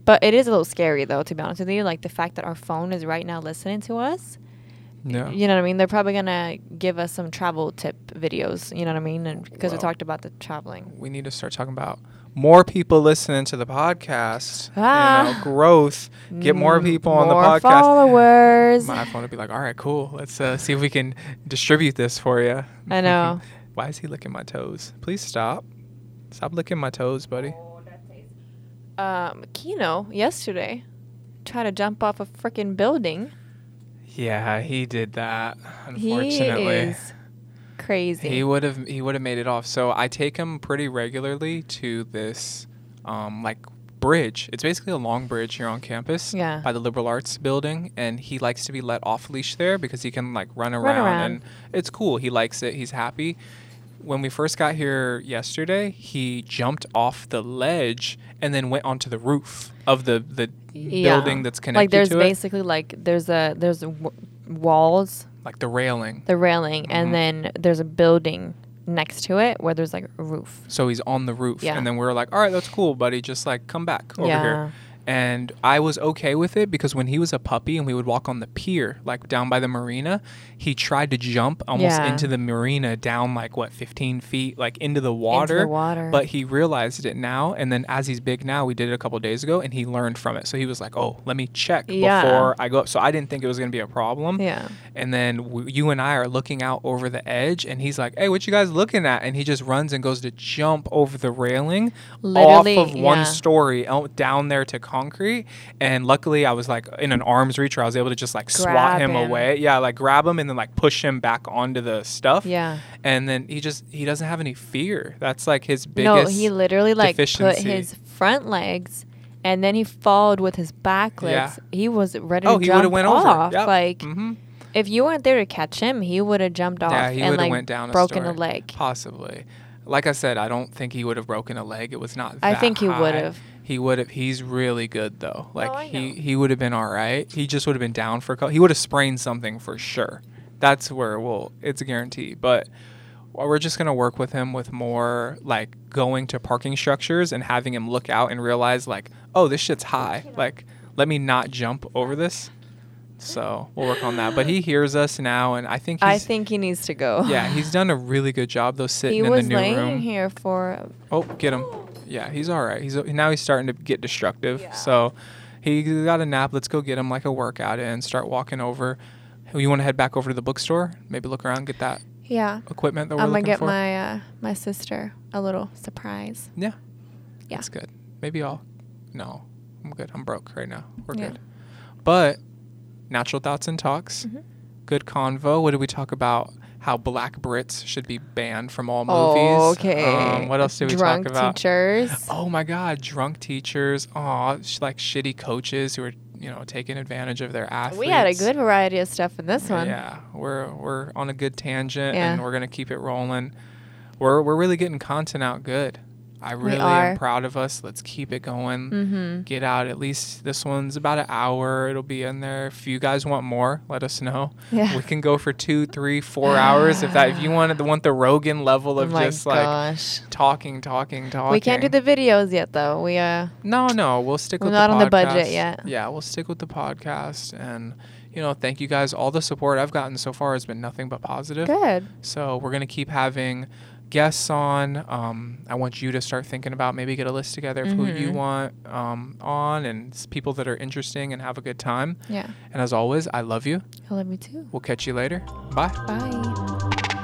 but it is a little scary though, to be honest with you. Like the fact that our phone is right now listening to us. Yeah. You know what I mean? They're probably gonna give us some travel tip videos. You know what I mean? And because we talked about the traveling. we need to start talking about more people listening to the podcast. You Ah. know, growth. Get more Mm, people on the more podcast. Followers. My iPhone would be like, all right, cool. Let's uh, see if we can distribute this for you. I know. Why is he licking my toes? Please stop. Stop licking my toes, buddy. Um, Keno yesterday tried to jump off a freaking building. Yeah, he did that. Unfortunately, He is crazy. he would have he would have made it off. So I take him pretty regularly to this, um, like bridge. It's basically a long bridge here on campus. Yeah. By the liberal arts building, and he likes to be let off leash there because he can like run around, around. and it's cool. He likes it. He's happy. When we first got here yesterday, he jumped off the ledge and then went onto the roof of the the Yeah. building that's connected to the room. like there's to it, basically like there's a there's a w- walls, like the railing. the railing, Mhm. and then there's a building next to it where there's like a roof. So he's on the roof. Yeah. And then we are like, all right, that's cool, buddy. Just like come back over Yeah. here. And I was okay with it because when he was a puppy and we would walk on the pier, like down by the marina, he tried to jump almost Yeah. into the marina down like what, 15 feet, like into the water. water. But he realized it now. And then as he's big now, we did it a couple days ago and he learned from it. So he was like, oh, let me check Yeah. before I go up. So I didn't think it was going to be a problem. Yeah. And then w- you and I are looking out over the edge, and he's like, "Hey, what you guys looking at?" And he just runs and goes to jump over the railing Literally, off of one story down there to concrete. And luckily, I was like in an arm's reach where I was able to just like swat him, him. away. Yeah, like grab him and then like push him back onto the stuff. Yeah. And then he just he doesn't have any fear. That's like his biggest. no, he literally like put his front legs and then he followed with his back legs. Yeah. He was ready oh, to he would have jump went off. Yep. Like hmm if you weren't there to catch him, he would have jumped off Yeah, he and would have like went down broken a leg. Possibly. Like I said, I don't think he would have broken a leg. It was not. I think he would've. He would have. He's really good though. Like I he he would have been all right. He just would have been down for a couple. He would have sprained something for sure. That's where well, it's a guarantee. But we're just gonna work with him with more like going to parking structures and having him look out and realize like, oh, this shit's high. Like, let me not jump over this. So we'll work on that. But he hears us now, and I think he's, I think he needs to go. yeah, he's done a really good job though sitting he in the new room. He was laying here for Oh, get him. Yeah, he's all right. He's now he's starting to get destructive. Yeah. So he got a nap. Let's go get him like a workout in. Start walking over. You want to head back over to the bookstore? Maybe look around, get that yeah. equipment that we're I'm gonna get for. my uh, my sister a little surprise. yeah, Yeah. that's good. Maybe I'll. No, I'm good. I'm broke right now. We're Yeah. good. But natural thoughts and talks. Mhm. Good convo. What did we talk about? how black Brits should be banned from all Oh, movies. okay. Um, what else did we Drunk talk about? teachers. Oh my God, drunk teachers. Oh, like shitty coaches who are you know taking advantage of their athletes. We had a good variety of stuff in this one. Yeah, we're we're on a good tangent, Yeah. and we're gonna keep it rolling. We're we're really getting content out good. I really am proud of us. Let's keep it going. Mm-hmm. Get out at least this one's about an hour. It'll be in there. If you guys want more, let us know. Yeah. We can go for two, three, four hours. If that if you wanted want the Rogan level Oh of my just like gosh. talking, talking, talking. We can't do the videos yet, though. We uh. No, no, we'll stick We're with not the on the budget yet. Yeah, we'll stick with the podcast and you know, thank you guys. All the support I've gotten so far has been nothing but positive. Good. So we're gonna keep having guests on. Um, I want you to start thinking about maybe get a list together of who you Mhm. want um, on and people that are interesting and have a good time. Yeah. And as always, I love you. I love you too. We'll catch you later. Bye. Bye.